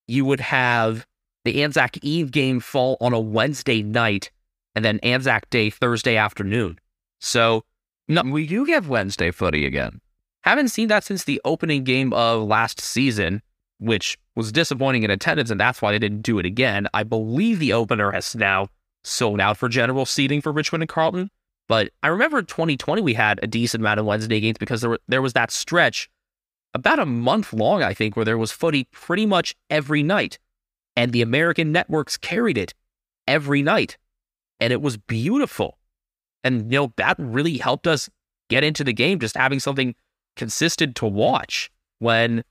you would have the Anzac Eve game fall on a Wednesday night and then Anzac Day Thursday afternoon. So no, we do get Wednesday footy again. Haven't seen that since the opening game of last season, which was disappointing in attendance, and that's why they didn't do it again. I believe the opener has now sold out for general seating for Richmond and Carlton. But I remember 2020 we had a decent amount of Wednesday games because there were, there was that stretch about a month long, I think, where there was footy pretty much every night. And the American networks carried it every night. And it was beautiful. And, you know, that really helped us get into the game, just having something consistent to watch when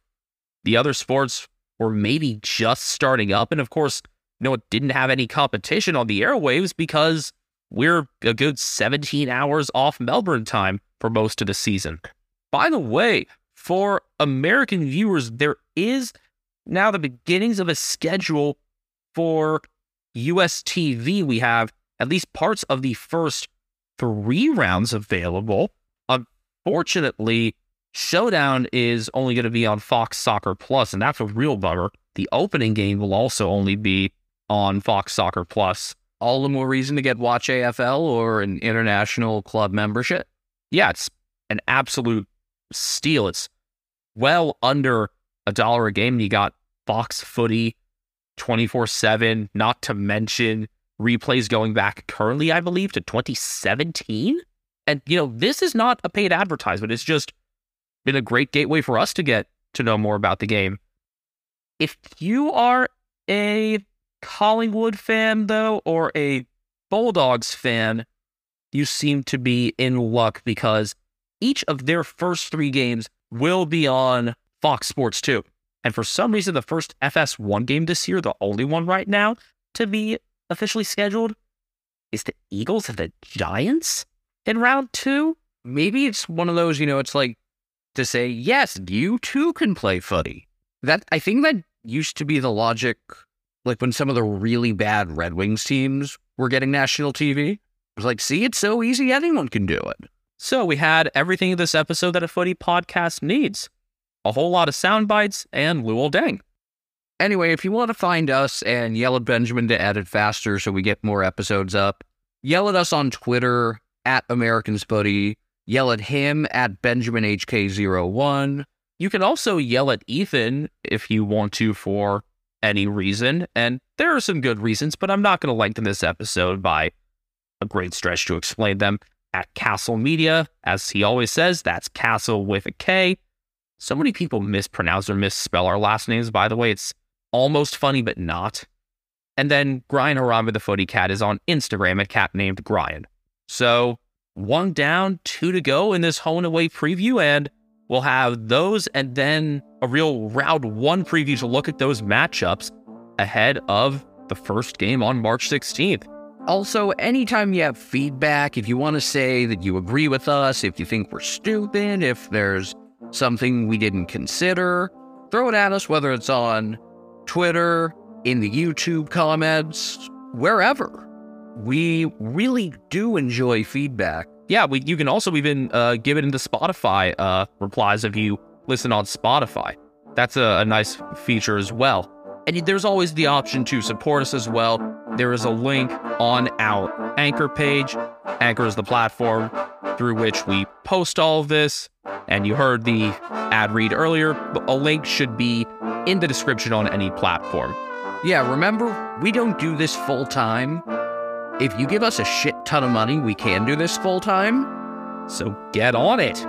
the other sports were maybe just starting up. And of course, you know, it didn't have any competition on the airwaves because we're a good 17 hours off Melbourne time for most of the season. By the way, for American viewers, there is now the beginnings of a schedule for US TV. We have at least parts of the first three rounds available. Unfortunately, Showdown is only going to be on Fox Soccer Plus, and that's a real bummer. The opening game will also only be on Fox Soccer Plus. All the more reason to get Watch AFL or an international club membership. Yeah, it's an absolute steal. It's well under a dollar a game. You got Fox Footy 24 7, not to mention replays going back currently, I believe, to 2017. And, you know, this is not a paid advertisement. It's just been a great gateway for us to get to know more about the game. If you are a Collingwood fan, though, or a Bulldogs fan, you seem to be in luck because each of their first three games will be on Fox Sports 2. And for some reason, the first FS1 game this year, the only one right now to be officially scheduled, is the Eagles and the Giants in round two. Maybe it's one of those, you know, it's like to say, yes, you too can play footy. That I think that used to be the logic, like when some of the really bad Red Wings teams were getting national TV. It was like, see, it's so easy, anyone can do it. So we had everything in this episode that a footy podcast needs. A whole lot of sound bites and Luol Deng. Anyway, if you want to find us and yell at Benjamin to edit faster so we get more episodes up, yell at us on Twitter at Americans Footy. Yell at him at BenjaminHK01. You can also yell at Ethan if you want to for any reason. And there are some good reasons, but I'm not going to lengthen this episode by a great stretch to explain them. At Castle Media, as he always says, that's Castle with a K. So many people mispronounce or misspell our last names, by the way. It's almost funny, but not. And then Brian Harambe the Footy Cat is on Instagram at cat named Brian. So one down, two to go in this and away preview, and we'll have those and then a real round one preview to look at those matchups ahead of the first game on March 16th. Also, anytime you have feedback, if you want to say that you agree with us, if you think we're stupid, if there's something we didn't consider, throw it at us, whether it's on Twitter, in the YouTube comments, wherever. We really do enjoy feedback. Yeah, we, you can also even uh, give it into Spotify uh, replies if you listen on Spotify. That's a, a nice feature as well. And there's always the option to support us as well. There is a link on our Anchor page. Anchor is the platform through which we post all of this. And you heard the ad read earlier. A link should be in the description on any platform. Yeah, remember, we don't do this full time. If you give us a shit ton of money, we can do this full time. So get on it.